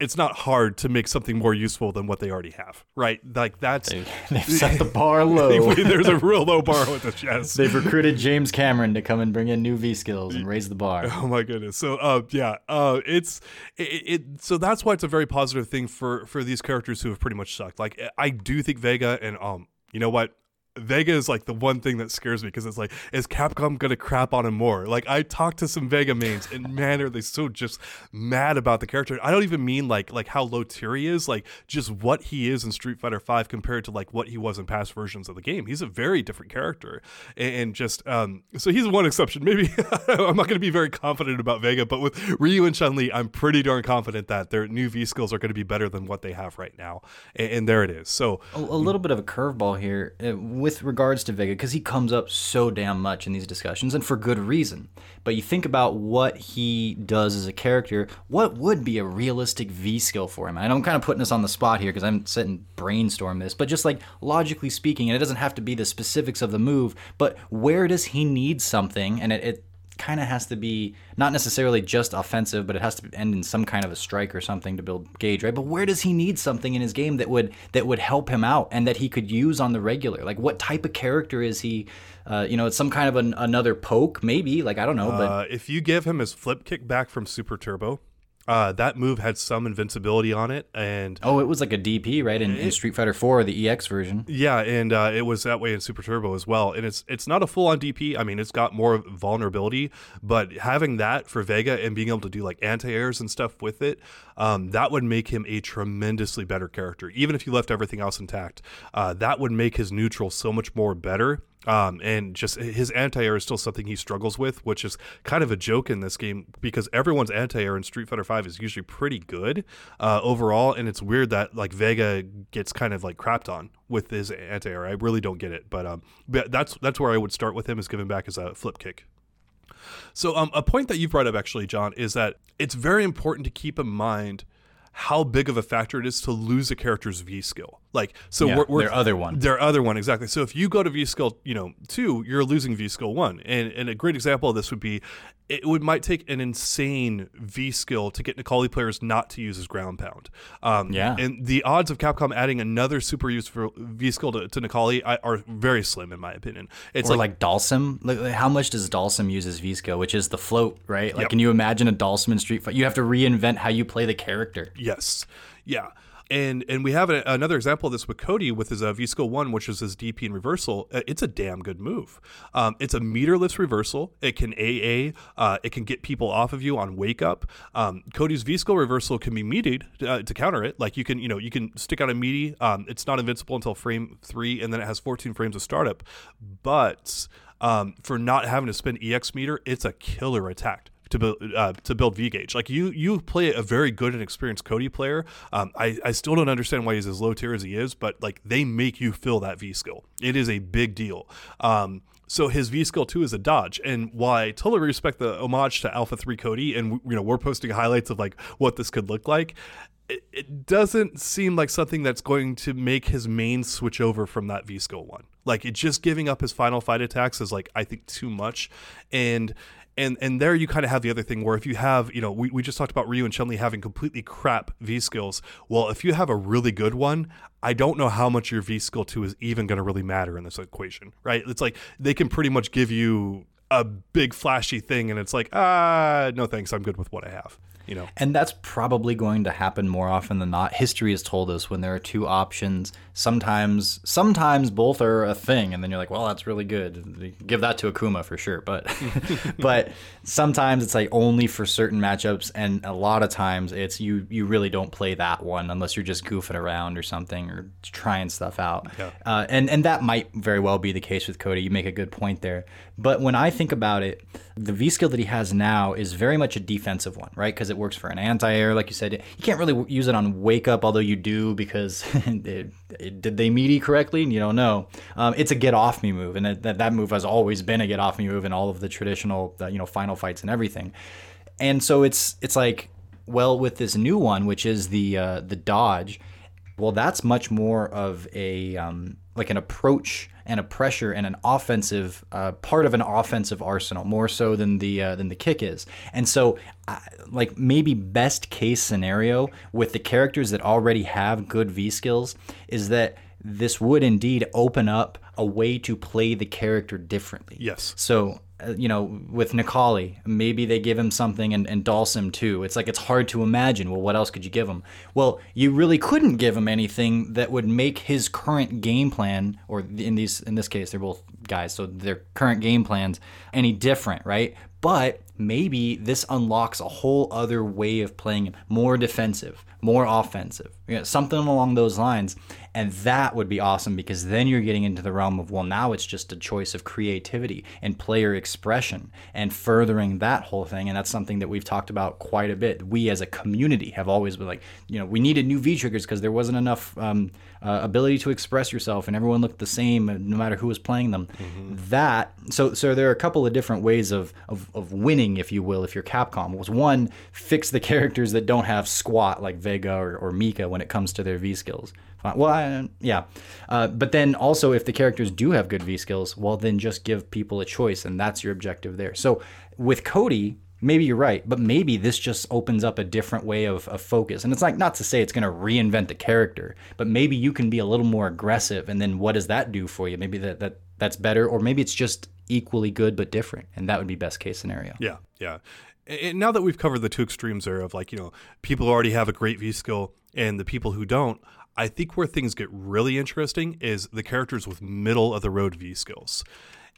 it's not hard to make something more useful than what they already have, right? Like that's they've, they've set the bar low. there's a real low bar with this. Yes, they've recruited James Cameron to come and bring in new V skills and raise the bar. Oh my goodness! So, uh, yeah, uh, it's it, it. So that's why it's a very positive thing for for these characters who have pretty much sucked. Like I do think Vega and um, you know what? Vega is like the one thing that scares me because it's like, is Capcom gonna crap on him more? Like I talked to some Vega mains, and man, are they so just mad about the character. I don't even mean like like how low tier he is, like just what he is in Street Fighter Five compared to like what he was in past versions of the game. He's a very different character, and, and just um, so he's one exception. Maybe I'm not gonna be very confident about Vega, but with Ryu and Chun Li, I'm pretty darn confident that their new V skills are to be better than what they have right now, and, and there it is. So a, a little bit of a curveball here. It, with regards to Vega, because he comes up so damn much in these discussions, and for good reason. But you think about what he does as a character, what would be a realistic V skill for him? And I'm kind of putting this on the spot here because I'm sitting brainstorm this, but just like logically speaking, and it doesn't have to be the specifics of the move, but where does he need something? And it, it kind of has to be not necessarily just offensive, but it has to end in some kind of a strike or something to build gauge, right? But where does he need something in his game that would that would help him out and that he could use on the regular? Like, what type of character is he? Uh, you know, it's some kind of an, another poke, maybe. Like I don't know, but Uh, if you give him his flip kick back from Super Turbo, uh, that move had some invincibility on it, and oh, it was like a DP, right? In, in Street Fighter 4, the EX version. yeah, and uh, it was that way in Super Turbo as well. And it's it's not a full on DP. I mean, it's got more vulnerability, but having that for Vega and being able to do like anti airs and stuff with it, um, that would make him a tremendously better character. Even if you left everything else intact, uh, that would make his neutral so much more better. Um, and just his anti-air is still something he struggles with, which is kind of a joke in this game because everyone's anti-air in Street Fighter V is usually pretty good uh, overall, and it's weird that like Vega gets kind of like crapped on with his anti-air. I really don't get it, but um, but that's that's where I would start with him is giving back his uh, flip kick. So um, a point that you've brought up actually, John, is that it's very important to keep in mind how big of a factor it is to lose a character's V skill. Like, so Yeah, we're, we're their other one. their other one exactly. So if you go to V skill, you know, two, you're losing V skill one, and and a great example of this would be, it would might take an insane V skill to get Necalli players not to use his ground pound. Um, Yeah. and the odds of Capcom adding another super useful V skill to, to Necalli are very slim in my opinion. It's Or like, like, Dhalsim. Like, how much does Dhalsim use his V skill, which is the float, right? Like, Yep. can you imagine a Dhalsim in Street Fighter? You have to reinvent how you play the character. Yes. Yeah. And and we have a, another example of this with Cody with his uh, V skill one, which is his DP and reversal. Uh, It's a damn good move. Um, it's a meter meterless reversal. It can AA. Uh, it can get people off of you on wake up. Um, Cody's V skill reversal can be meated uh, to counter it. Like you can you know you can stick out a meaty. Um, it's not invincible until frame three, and then it has 14 frames of startup. But um, for not having to spend EX meter, it's a killer attack to build uh, to build V gauge. Like you you play a very good and experienced Cody player. Um, I I still don't understand why he's as low tier as he is, but like they make you feel that V skill. It is a big deal. Um, so his V skill two is a dodge, and while I totally respect the homage to Alpha Three Cody, and you know we're posting highlights of like what this could look like. It, it doesn't seem like something that's going to make his main switch over from that V skill one. Like it just giving up his final fight attacks is like I think too much, and and and there you kind of have the other thing where if you have you know we, we just talked about Ryu and Chun Li having completely crap V skills. Well, if you have a really good one, I don't know how much your V skill two is even going to really matter in this equation, right? It's like they can pretty much give you a big flashy thing, and it's like ah no thanks, I'm good with what I have. You know, And that's probably going to happen more often than not. History has told us when there are two options, sometimes sometimes both are a thing, and then you're like, well, that's really good. Give that to Akuma for sure. But but sometimes it's like only for certain matchups, and a lot of times it's you you really don't play that one unless you're just goofing around or something or trying stuff out. Yeah. Uh, and and that might very well be the case with Cody. You make a good point there. But when I think about it, the V skill that he has now is very much a defensive one, right? Because it works for an anti-air, like you said. You can't really use it on wake up, although you do because it, it, did they meaty correctly? You don't know. Um, it's a get off me move, and that, that that move has always been a get off me move in all of the traditional, uh, you know, final fights and everything. And so it's it's like, well, with this new one, which is the uh, the dodge well, that's much more of a um, like an approach and a pressure and an offensive uh, part of an offensive arsenal, more so than the uh, than the kick is. And so, uh, like maybe best case scenario with the characters that already have good V skills is that this would indeed open up a way to play the character differently. Yes. So, you know, with Necalli, maybe they give him something and, and Dhalsim too. It's like it's hard to imagine. Well, what else could you give him? Well, you really couldn't give him anything that would make his current game plan, or in these in this case, they're both guys, so their current game plans any different, right? But maybe this unlocks a whole other way of playing him, more defensive, more offensive, you know, something along those lines. And that would be awesome because then you're getting into the realm of, well, now it's just a choice of creativity and player expression and furthering that whole thing. And that's something that we've talked about quite a bit. We as a community have always been like, you know, we needed new V triggers because there wasn't enough um, uh, ability to express yourself and everyone looked the same no matter who was playing them. Mm-hmm. That, so, so there are a couple of different ways of, of, of winning, if you will, if you're Capcom. Was one, fix the characters that don't have squat like Vega or, or Mika when it comes to their V skills. Well, I, yeah. Uh, but then also, if the characters do have good V skills, well, then just give people a choice, and that's your objective there. So with Cody, maybe you're right, but maybe this just opens up a different way of, of focus. And it's like not to say it's going to reinvent the character, but maybe you can be a little more aggressive. And then what does that do for you? Maybe that, that that's better, or maybe it's just equally good but different, and that would be best case scenario. Yeah, yeah. And now that we've covered the two extremes there of like you know people who already have a great V skill and the people who don't, I think where things get really interesting is the characters with middle of the road V skills.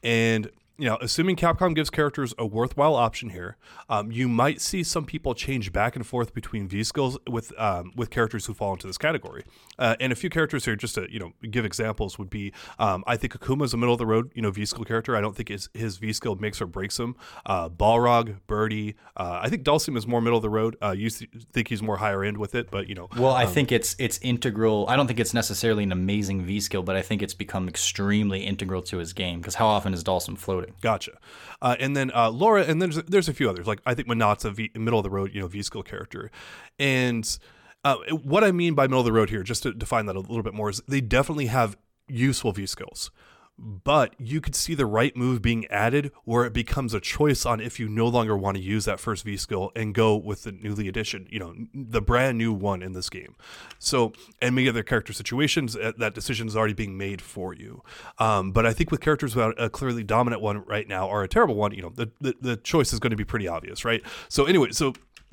And you know, assuming Capcom gives characters a worthwhile option here, um, you might see some people change back and forth between V skills with um, with characters who fall into this category. Uh, and a few characters here, just to you know give examples, would be um, I think Akuma is a middle of the road, you know, V skill character. I don't think his, his V skill makes or breaks him. Uh, Balrog, Birdie, uh, I think Dhalsim is more middle of the road. Uh, you think he's more higher end with it, but you know. Well, I um, think it's it's integral. I don't think it's necessarily an amazing V skill, but I think it's become extremely integral to his game because how often is Dhalsim floating? Gotcha. Uh, and then uh, Laura, and then there's, there's a few others. Like I think Menat's a v, middle of the road, you know, V skill character. And uh, what I mean by middle of the road here, just to define that a little bit more, is they definitely have useful V skills but you could see the right move being added where it becomes a choice on if you no longer want to use that first V skill and go with the newly addition, you know, the brand new one in this game. So, and many other character situations, uh, that decision is already being made for you. Um, but I think with characters without a clearly dominant one right now or a terrible one, you know, the, the, the choice is going to be pretty obvious, right? So, anyway, so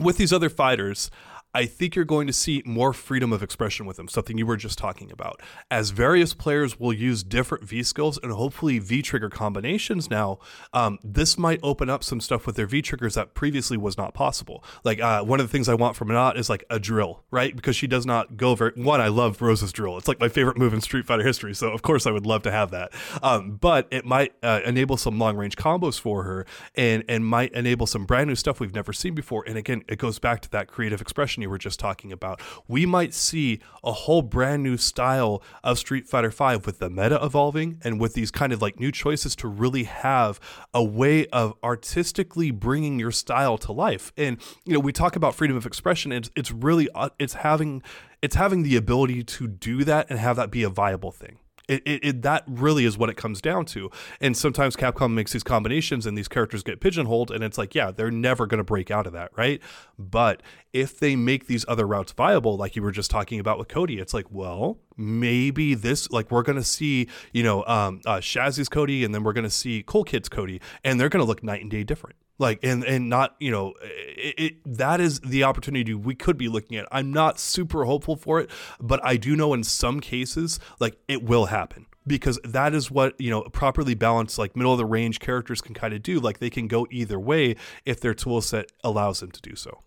with these other fighters, I think you're going to see more freedom of expression with them, something you were just talking about. As various players will use different V skills and hopefully V trigger combinations now, um, this might open up some stuff with their V triggers that previously was not possible. Like uh, one of the things I want from Menat is like a drill, right? Because she does not go very. One, I love Rose's drill. It's like my favorite move in Street Fighter history, so of course I would love to have that. Um, but it might uh, enable some long range combos for her, and and might enable some brand new stuff we've never seen before. And again, it goes back to that creative expression you were just talking about. We might see a whole brand new style of Street Fighter V with the meta evolving and with these kind of like new choices to really have a way of artistically bringing your style to life. And you know, we talk about freedom of expression. It's it's really uh, it's having it's having the ability to do that and have that be a viable thing. It, it, it, that really is what it comes down to. And sometimes Capcom makes these combinations and these characters get pigeonholed, and it's like, yeah, they're never going to break out of that, right? But if they make these other routes viable, like you were just talking about with Cody, it's like, well, maybe this, like, we're going to see, you know, um, uh, Shazzy's Cody, and then we're going to see Cool Kid's Cody, and they're going to look night and day different like and and not you know it, it, that is the opportunity we could be looking at. I'm not super hopeful for it but i do know in some cases like it will happen because that is what you know properly balanced like middle of the range characters can kind of do. Like they can go either way if their tool set allows them to do so.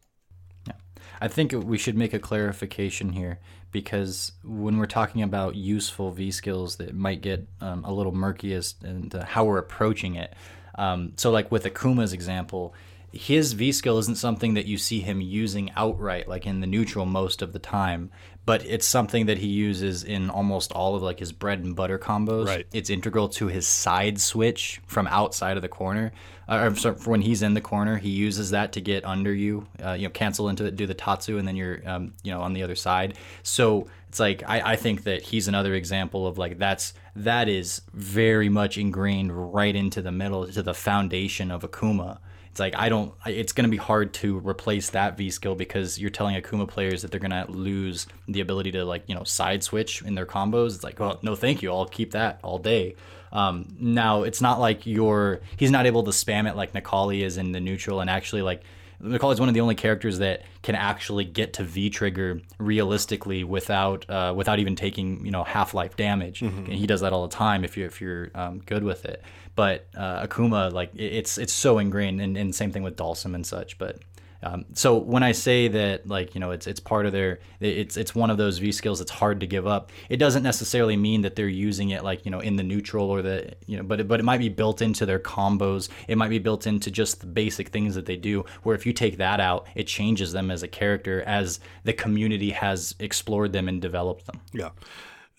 Yeah. I think we should make a clarification here because when we're talking about useful v skills that might get um, a little murky as to how we're approaching it um, so, like with Akuma's example, his V skill isn't something that you see him using outright, like in the neutral most of the time, but it's something that he uses in almost all of like his bread and butter combos. Right. It's integral to his side switch from outside of the corner. Uh, sorry, when he's in the corner, he uses that to get under you. Uh, you know, cancel into it, do the tatsu, and then you're, um, you know, on the other side. So it's like I, I think that he's another example of like that's that is very much ingrained right into the middle to the foundation of Akuma. It's like I don't. It's going to be hard to replace that V skill because you're telling Akuma players that they're going to lose the ability to like you know side switch in their combos. It's like, well, no, thank you. I'll keep that all day. Um, now it's not like you're. He's not able to spam it like Necalli is in the neutral and actually like Necalli is one of the only characters that can actually get to V trigger realistically without uh, without even taking you know half life damage. And he does that all the time if you if you're um, good with it. But uh, Akuma, like it- it's it's so ingrained, and, and same thing with Dhalsim and such. But um, so when I say that, like you know, it's it's part of their, it's it's one of those V skills that's hard to give up. It doesn't necessarily mean that they're using it like you know in the neutral or the you know, but it, but it might be built into their combos. It might be built into just the basic things that they do. Where if you take that out, it changes them as a character as the community has explored them and developed them. Yeah.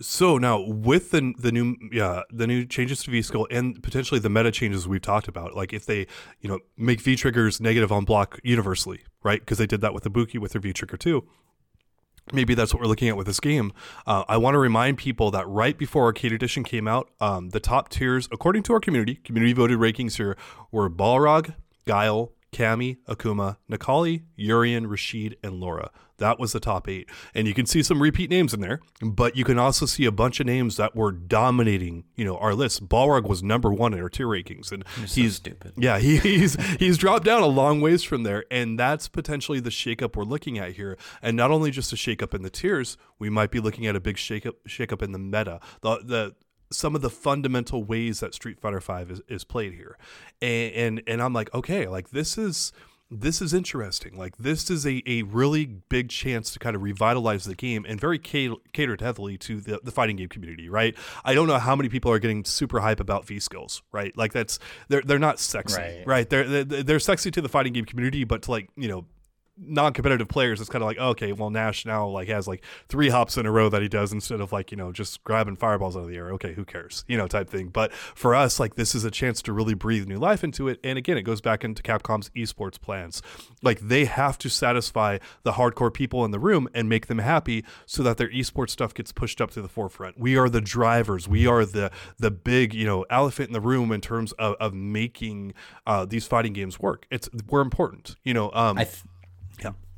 So now with the the new yeah the new changes to V skill and potentially the meta changes we've talked about, like if they you know make V triggers negative on block universally, right? Because they did that with the Ibuki with their V trigger too. Maybe that's what we're looking at with this game. Uh, I want to remind people that right before Arcade Edition came out, um, the top tiers, according to our community, community voted rankings here, were Balrog, Guile, Cammy, Akuma, Necalli, Urien, Rashid, and Laura. That was the top eight. And you can see some repeat names in there, but you can also see a bunch of names that were dominating, you know, our list. Balrog was number one in our tier rankings. And he's stupid. yeah, he, he's he's dropped down a long ways from there, and that's potentially the shakeup we're looking at here. And not only just a shakeup in the tiers, we might be looking at a big shakeup shakeup in the meta. The the some of the fundamental ways that Street Fighter Five is, is played here, and, and and I'm like, okay, like this is this is interesting. Like this is a, a really big chance to kind of revitalize the game and very ca- catered heavily to the, the fighting game community, right? I don't know how many people are getting super hype about V skills, right? Like that's they're they're not sexy, Right. right? They're, they're they're sexy to the fighting game community, but to like you know non-competitive players it's kind of like okay well nash now like has like three hops in a row that he does instead of like you know just grabbing fireballs out of the air. Okay who cares? You know type thing. But for us like this is a chance to really breathe new life into it. And again it goes back into capcom's esports plans. Like they have to satisfy the hardcore people in the room and make them happy so that their esports stuff gets pushed up to the forefront. We are the drivers. We are the the big you know elephant in the room in terms of, of making uh, these fighting games work. It's we're important you know um I th- yeah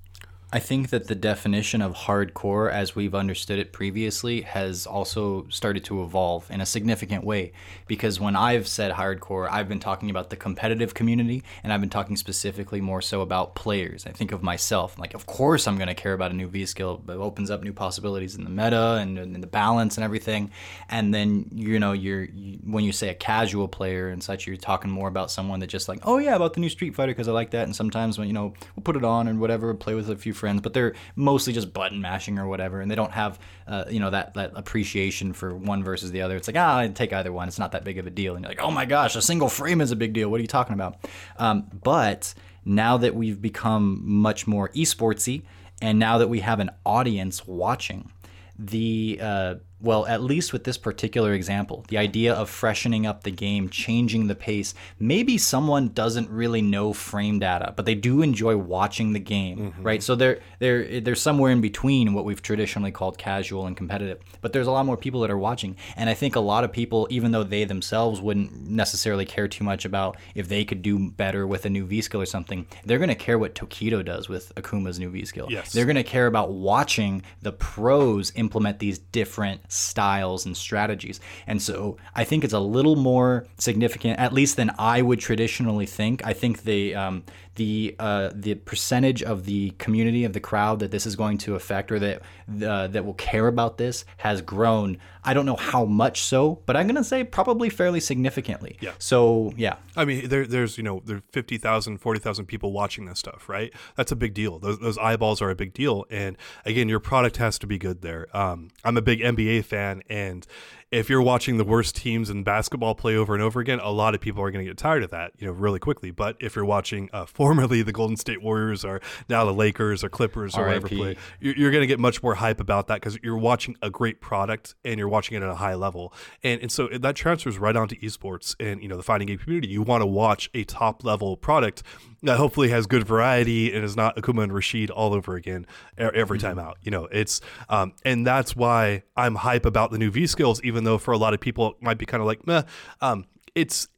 I think that the definition of hardcore, as we've understood it previously, has also started to evolve in a significant way. Because when I've said hardcore, I've been talking about the competitive community, and I've been talking specifically more so about players. I think of myself, like, of course, I'm going to care about a new V skill, but it opens up new possibilities in the meta and in the balance and everything. And then, you know, you're you, when you say a casual player and such, you're talking more about someone that just like, oh yeah, about the new Street Fighter because I like that. And sometimes when you know we'll put it on and whatever, play with a few friends, but they're mostly just button mashing or whatever, and they don't have uh, you know that that appreciation for one versus the other. It's like ah, I take either one. It's not that big of a deal. And you're like, oh my gosh, a single frame is a big deal. What are you talking about? Um, but now that we've become much more esportsy, and now that we have an audience watching, the uh, well, at least with this particular example, the idea of freshening up the game, changing the pace. Maybe someone doesn't really know frame data, but they do enjoy watching the game, mm-hmm. right? So they're they're they're somewhere in between what we've traditionally called casual and competitive. But there's a lot more people that are watching, and I think a lot of people, even though they themselves wouldn't necessarily care too much about if they could do better with a new V skill or something, they're gonna care what Tokido does with Akuma's new V skill. Yes. They're going to care about watching the pros implement these different styles and strategies. And so I think it's a little more significant, at least than I would traditionally think. I think the um, the uh, the percentage of the community of the crowd that this is going to affect or that uh, that will care about this has grown. I don't know how much so, but I'm going to say probably fairly significantly. Yeah. So yeah, I mean, there, there's you know there's 50,000, 40,000 people watching this stuff, right? That's a big deal. Those, those eyeballs are a big deal, and again, your product has to be good there. Um, I'm a big NBA fan, and if you're watching the worst teams in basketball play over and over again, a lot of people are going to get tired of that, you know, really quickly. But if you're watching uh, formerly the Golden State Warriors or now the Lakers or Clippers or whatever play, you're, you're going to get much more hype about that because you're watching a great product and you're watching it at a high level. And, and so that transfers right onto esports and, you know, the fighting game community. You want to watch a top level product that hopefully has good variety and is not Akuma and Rashid all over again every time out. You know, it's, um, and that's why I'm hype about the new V skills, even though for a lot of people it might be kind of like, meh, um, it's,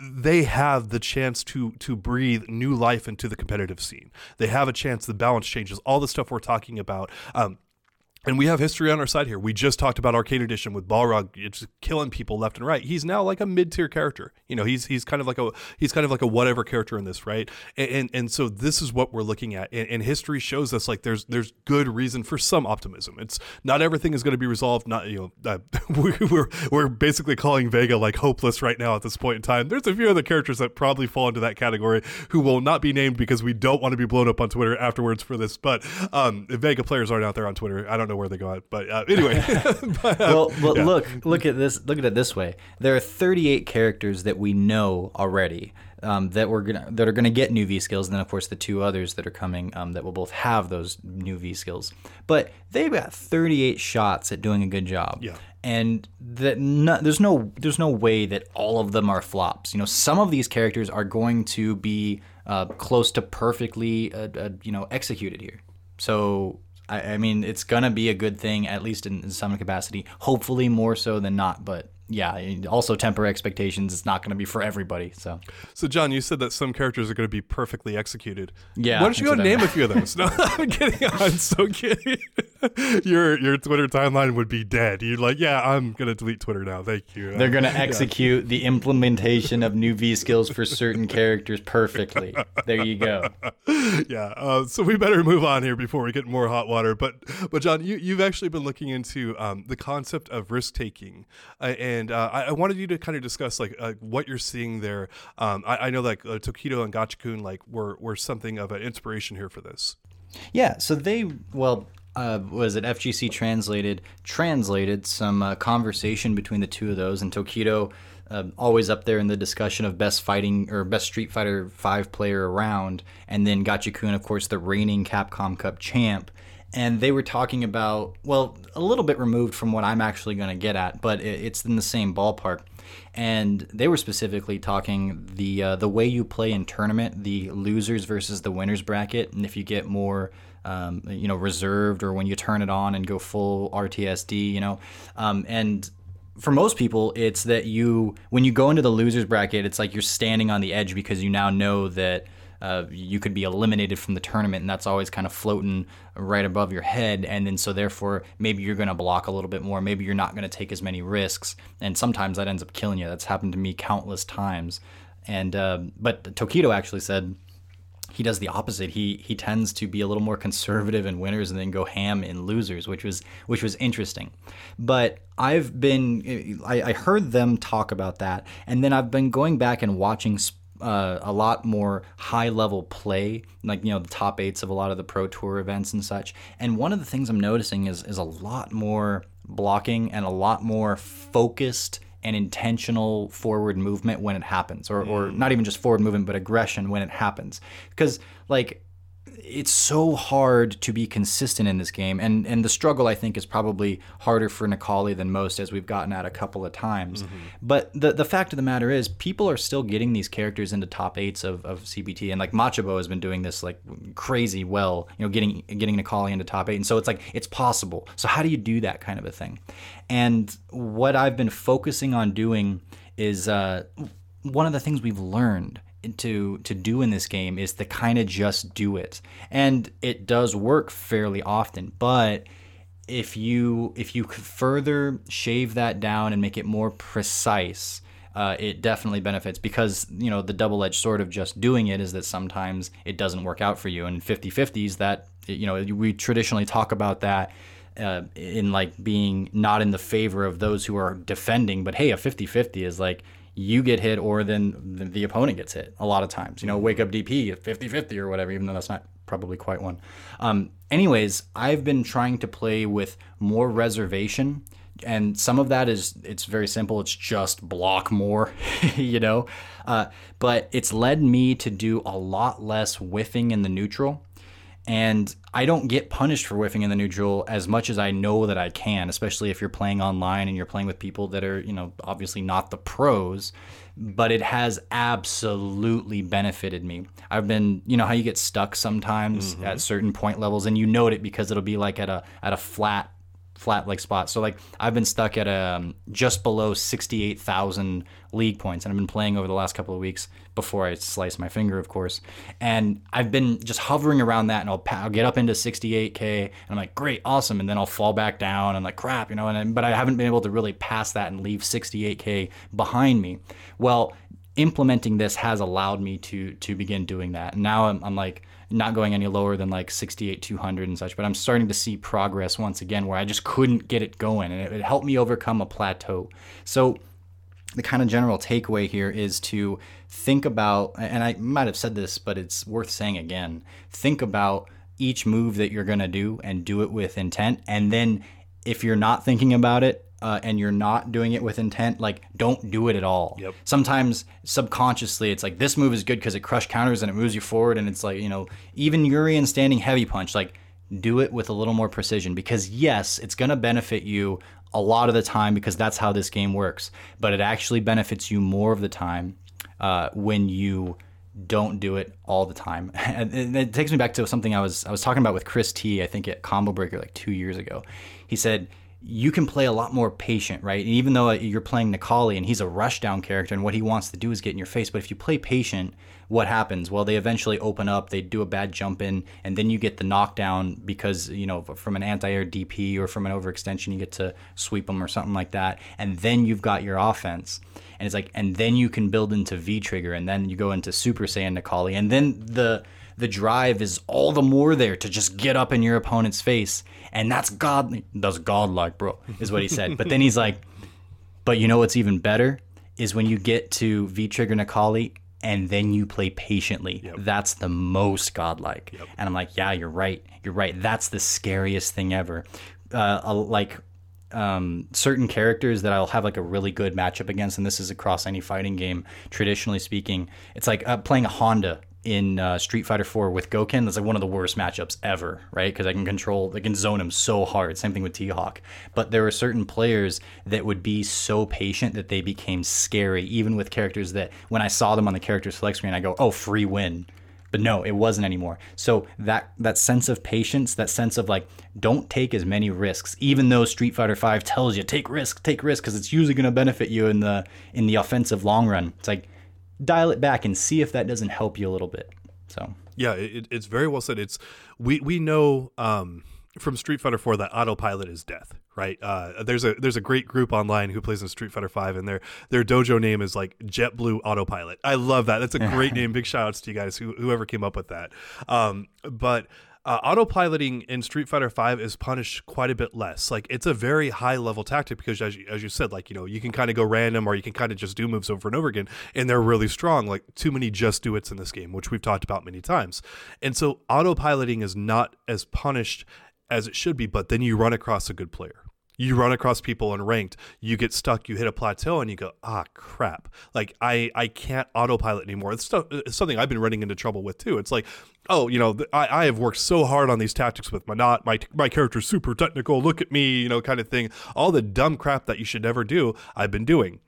they have the chance to to breathe new life into the competitive scene. They have a chance. The balance changes. All the stuff we're talking about. Um, and we have history on our side here. We just talked about Arcade Edition with Balrog just killing people left and right. He's now like a mid tier character. You know, he's he's kind of like a he's kind of like a whatever character in this, right? And and, and so this is what we're looking at. And, and, history shows us like there's there's good reason for some optimism. It's not everything is going to be resolved. Not you know uh, we're we're basically calling Vega like hopeless right now at this point in time. There's a few other characters that probably fall into that category who will not be named because we don't want to be blown up on Twitter afterwards for this. But um, Vega players aren't out there on Twitter. I don't know where they go at. But uh, anyway, but, uh, well, well yeah. look, look at this. Look at it this way: there are 38 characters that we know already. Um, that we're gonna that are gonna get new V skills, and then of course the two others that are coming um, that will both have those new V skills. But they've got 38 shots at doing a good job. Yeah. And that no, there's no there's no way that all of them are flops. You know, some of these characters are going to be uh, close to perfectly uh, uh, you know executed here. So I, I mean, it's gonna be a good thing, at least in, in some capacity. Hopefully, more so than not. But yeah, also temper expectations. It's not going to be for everybody. So, so John, you said that some characters are going to be perfectly executed. Yeah. Why don't you go name a few of those? No, I'm kidding. I'm so kidding. your your Twitter timeline would be dead. You're like, yeah, I'm going to delete Twitter now. Thank you. They're going to execute yeah. the implementation of new V skills for certain characters perfectly. There you go. Yeah. Uh, so we better move on here before we get more hot water. But but John, you you've actually been looking into um, the concept of risk taking uh, and and uh, I, I, wanted you to kind of discuss like uh, what you're seeing there. Um, I, I, know like uh, Tokido and Gachikun like were were something of an inspiration here for this. Yeah, so they well. Uh, was it FGC translated translated some uh, conversation between the two of those and Tokido uh, always up there in the discussion of best fighting or best Street Fighter Five player around, and then Gachikun, of course, the reigning Capcom Cup champ and they were talking about well a little bit removed from what i'm actually going to get at but it's in the same ballpark. And they were specifically talking the uh, the way you play in tournament the losers versus the winners bracket and if you get more um, you know reserved or when you turn it on and go full rtsd you know um, and for most people it's that you when you go into the losers bracket it's like you're standing on the edge because you now know that uh, you could be eliminated from the tournament, and that's always kind of floating right above your head. And then so therefore, maybe you're going to block a little bit more. Maybe you're not going to take as many risks, and sometimes that ends up killing you. That's happened to me countless times. And uh, but Tokido actually said he does the opposite. He he tends to be a little more conservative in winners and then go ham in losers, which was which was interesting. But I've been I, I heard them talk about that, and then I've been going back and watching uh, a lot more high level play, like you know the top eights of a lot of the pro tour events and such. And one of the things I'm noticing is is a lot more blocking and a lot more focused and intentional forward movement when it happens, or, or mm. not even just forward movement, but aggression when it happens. Because like it's so hard to be consistent in this game, and and the struggle I think is probably harder for Necalli than most, as we've gotten at a couple of times. Mm-hmm. But the the fact of the matter is, people are still getting these characters into top eights of, of CPT, and like Machabo has been doing this like crazy well, you know, getting getting Necalli into top eight, and so it's like it's possible. So how do you do that kind of a thing? And what I've been focusing on doing is uh, one of the things we've learned to to do in this game is to kind of just do it. And it does work fairly often but if you if you further shave that down and make it more precise uh, it definitely benefits because you know the double-edged sword of just doing it is that sometimes it doesn't work out for you. And 50-50s that you know we traditionally talk about that uh, in like being not in the favor of those who are defending but hey a 50-50 is like you get hit or then the opponent gets hit a lot of times. You know, wake up DP 50 50 or whatever, even though that's not probably quite one. Um, anyways, I've been trying to play with more reservation. And some of that is, it's very simple. It's just block more, you know? Uh, but it's led me to do a lot less whiffing in the neutral and I don't get punished for whiffing in the new neutral as much as I know that I can, especially if you're playing online and you're playing with people that are, you know, obviously not the pros, but it has absolutely benefited me. I've been, you know, how you get stuck sometimes mm-hmm. at certain point levels and you note it because it'll be like at a at a flat flat like spot. So like I've been stuck at um, just below 68,000 league points and I've been playing over the last couple of weeks before I slice my finger, of course. And I've been just hovering around that and I'll, I'll get up into 68K and I'm like, great, awesome. And then I'll fall back down and like, crap, you know, and but I haven't been able to really pass that and leave 68K behind me. Well, implementing this has allowed me to to begin doing that. And now I'm, I'm like, not going any lower than like 68 200 and such but i'm starting to see progress once again where i just couldn't get it going and it, it helped me overcome a plateau so the kind of general takeaway here is to think about and i might have said this but it's worth saying again think about each move that you're going to do and do it with intent and then if you're not thinking about it uh, and you're not doing it with intent, like don't do it at all. Yep. Sometimes subconsciously, it's like this move is good because it crush counters and it moves you forward, and it's like you know even Urien standing heavy punch, like do it with a little more precision because yes, it's gonna benefit you a lot of the time because that's how this game works, but it actually benefits you more of the time uh, when you don't do it all the time. And it takes me back to something I was I was talking about with Chris T. I think at Combo Breaker like two years ago. He said you can play a lot more patient, right? And even though you're playing Necalli and he's a rushdown character and what he wants to do is get in your face, but if you play patient, what happens? Well, they eventually open up, they do a bad jump in, and then you get the knockdown because, you know, from an anti air DP or from an overextension, you get to sweep them or something like that. And then you've got your offense. And it's like, and then you can build into V trigger, and then you go into Super Saiyan Necalli, and then the the drive is all the more there to just get up in your opponent's face. And that's God, that's godlike, bro, is what he said. but then he's like, but you know what's even better is when you get to V Trigger Necalli and then you play patiently. Yep. That's the most godlike. Yep. And I'm like, yeah, you're right. You're right. That's the scariest thing ever. Uh, like um, certain characters that I'll have like a really good matchup against, and this is across any fighting game, traditionally speaking. It's like uh, playing a Honda in uh, Street Fighter 4 with Gouken, that's like one of the worst matchups ever, right? Because I can control, I can zone him so hard. Same thing with T Hawk. But there were certain players that would be so patient that they became scary, even with characters that when I saw them on the character select screen, I go, oh, free win. But no, it wasn't anymore. So that that sense of patience, that sense of like, don't take as many risks, even though Street Fighter Five tells you take risk, take risk, because it's usually going to benefit you in the in the offensive long run. It's like dial it back and see if that doesn't help you a little bit. So yeah, it, it's very well said. It's we we know um, from Street Fighter Four that autopilot is death, right? Uh, there's a there's a great group online who plays in Street Fighter Five, and their their dojo name is like JetBlue Autopilot. I love that. That's a great name. Big shout outs to you guys who whoever came up with that. Um, but uh, autopiloting in Street Fighter V is punished quite a bit less. Like it's a very high level tactic because, as you, as you said, like you know you can kind of go random or you can kind of just do moves over and over again, and they're really strong. Like too many just do it's in this game, which we've talked about many times. And so autopiloting is not as punished as it should be, but then you run across a good player you run across people in ranked you get stuck you hit a plateau and you go ah crap. Like i i can't autopilot anymore. It's, stuff, it's something i've been running into trouble with too. It's like oh you know I, I have worked so hard on these tactics with my not my my character's super technical look at me you know kind of thing. All the dumb crap that you should never do i've been doing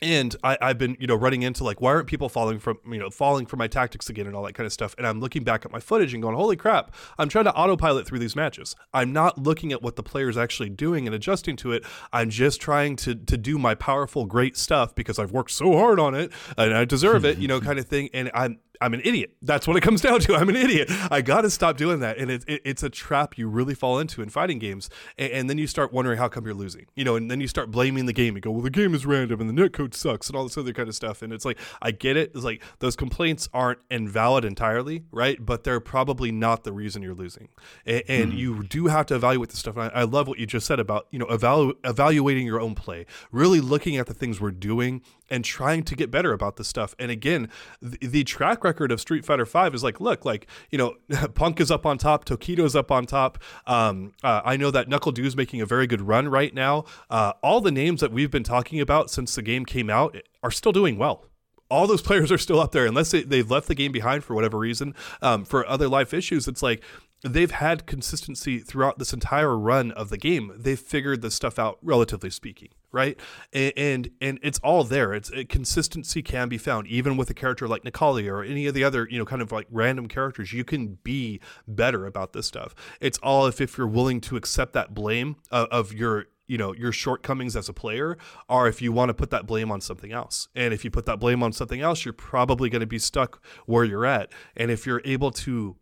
and I, have been, you know, running into like, why aren't people falling from, you know, falling for my tactics again and all that kind of stuff. And I'm looking back at my footage and going, holy crap, I'm trying to autopilot through these matches. I'm not looking at what the player's actually doing and adjusting to it. I'm just trying to to do my powerful, great stuff because I've worked so hard on it and I deserve it, you know, kind of thing. And I'm I'm an idiot. That's what it comes down to. I'm an idiot. I got to stop doing that. And it, it, it's a trap you really fall into in fighting games. And, and, then you start wondering how come you're losing, you know, and then you start blaming the game. You go, well, the game is random and the netcode sucks and all this other kind of stuff. And it's like, I get it. It's like those complaints aren't invalid entirely, right? But they're probably not the reason you're losing. And, and mm-hmm. you do have to evaluate the stuff. I, I, love what you just said about, you know, evalu- evaluating your own play, really looking at the things we're doing and trying to get better about this stuff. And again, the, the track record of Street Fighter Five is like, look, like you know, Punk is up on top, Tokido's up on top. Um, uh, I know that NuckleDu is making a very good run right now. Uh, all the names that we've been talking about since the game came out are still doing well all those players are still up there unless they, they've left the game behind for whatever reason um, for other life issues it's like they've had consistency throughout this entire run of the game they've figured this stuff out relatively speaking right? And and, and it's all there. It's it, consistency can be found even with a character like Necalli or any of the other you know kind of like random characters. You can be better about this stuff. It's all if if you're willing to accept that blame of, of your you know your shortcomings as a player or if you want to put that blame on something else and if you put that blame on something else you're probably going to be stuck where you're at and if you're able to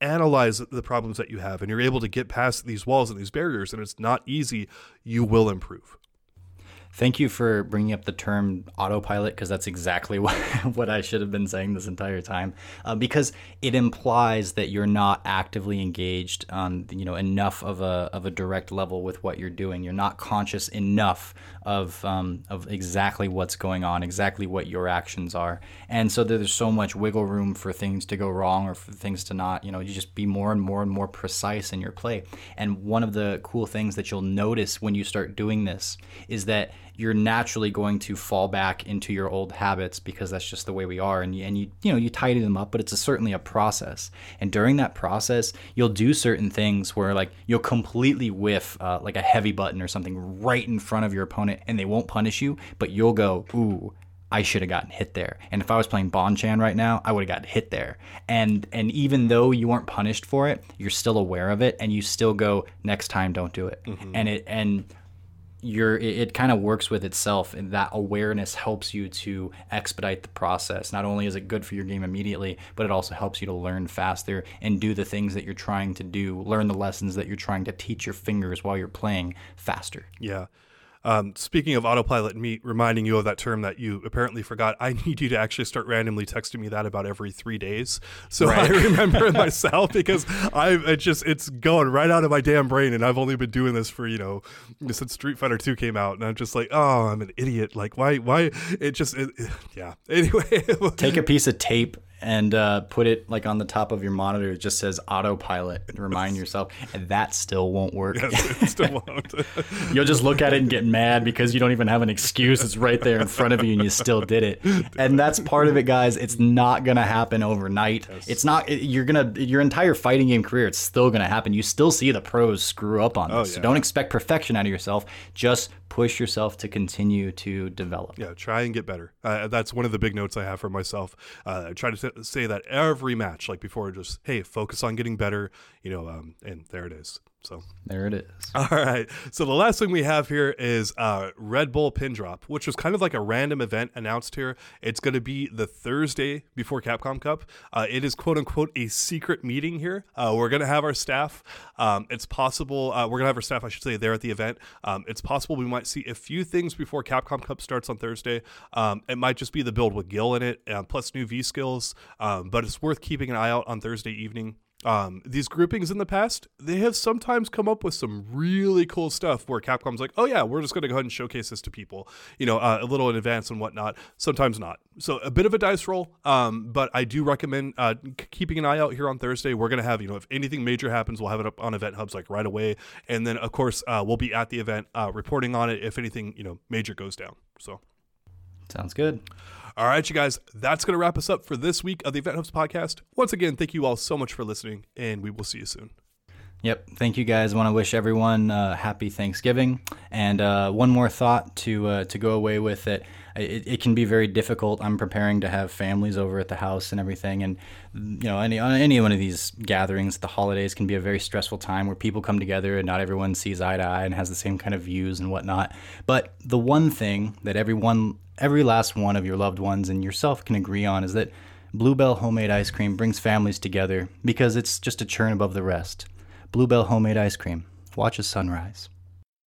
analyze the problems that you have and you're able to get past these walls and these barriers and it's not easy you will improve Thank you for bringing up the term autopilot because that's exactly what, what I should have been saying this entire time. Uh, because it implies that you're not actively engaged on you know enough of a, of a direct level with what you're doing. You're not conscious enough of um, of exactly what's going on, exactly what your actions are, and so there's so much wiggle room for things to go wrong or for things to not. You know, you just be more and more and more precise in your play. And one of the cool things that you'll notice when you start doing this is that you're naturally going to fall back into your old habits because that's just the way we are and you, and you you know you tidy them up but it's a, certainly a process and during that process you'll do certain things where like you'll completely whiff uh, like a heavy button or something right in front of your opponent and they won't punish you but you'll go ooh I should have gotten hit there. And if I was playing Bonchan right now, I would have gotten hit there. And and even though you weren't punished for it, you're still aware of it and you still go next time don't do it. Mm-hmm. And it and you're it, it kind of works with itself and that awareness helps you to expedite the process. Not only is it good for your game immediately but it also helps you to learn faster and do the things that you're trying to do learn the lessons that you're trying to teach your fingers while you're playing faster. Yeah um, speaking of autopilot and me reminding you of that term that you apparently forgot, I need you to actually start randomly texting me that about every three days, so right. I remember it myself because I it just it's going right out of my damn brain, and I've only been doing this for you know since Street Fighter Two came out, and I'm just like, oh, I'm an idiot. Like why why it just it, yeah. Anyway, take a piece of tape and uh, put it like on the top of your monitor. It just says autopilot. Remind yourself, and that still won't work. Yes, it still won't. You'll just look at it and get mad because you don't even have an excuse. It's right there in front of you, and you still did it. And that's part of it, guys. It's not gonna happen overnight. Yes. It's not. You're gonna your entire fighting game career. It's still gonna happen. You still see the pros screw up on this. Oh, yeah. So don't expect perfection out of yourself. Just push yourself to continue to develop. Yeah, try and get better. Uh, that's one of the big notes I have for myself. Uh, try to say that every match, like before, just hey, focus on getting better. You know, um, and there it is. So there it is. All right. So the last thing we have here is uh, Red Bull Pin Drop, which was kind of like a random event announced here. It's going to be the Thursday before Capcom Cup. Uh, it is quote unquote a secret meeting here. Uh, we're going to have our staff. Um, it's possible uh, we're going to have our staff, I should say, there at the event. Um, it's possible we might see a few things before Capcom Cup starts on Thursday. Um, it might just be the build with Gill in it, uh, plus new V skills. Um, but it's worth keeping an eye out on Thursday evening um, these groupings in the past, they have sometimes come up with some really cool stuff where Capcom's like, oh yeah, we're just going to go ahead and showcase this to people, you know, uh, a little in advance and whatnot. Sometimes not. So a bit of a dice roll, um, but I do recommend uh, keeping an eye out here on Thursday. We're going to have, you know, if anything major happens, we'll have it up on Event Hubs like right away, and then of course uh, we'll be at the event uh, reporting on it if anything, you know, major goes down. So sounds good. All right, you guys, that's going to wrap us up for this week of the Event Hubs podcast. Once again, thank you all so much for listening, and we will see you soon. Yep. Thank you guys. I want to wish everyone uh, happy Thanksgiving. And uh, one more thought to uh, to go away with it. it. It can be very difficult. I'm preparing to have families over at the house and everything. And, you know, any, any one of these gatherings, the holidays can be a very stressful time where people come together and not everyone sees eye to eye and has the same kind of views and whatnot. But the one thing that everyone every last one of your loved ones and yourself can agree on is that Bluebell homemade ice cream brings families together because it's just a churn above the rest. Bluebell homemade ice cream. Watch a sunrise.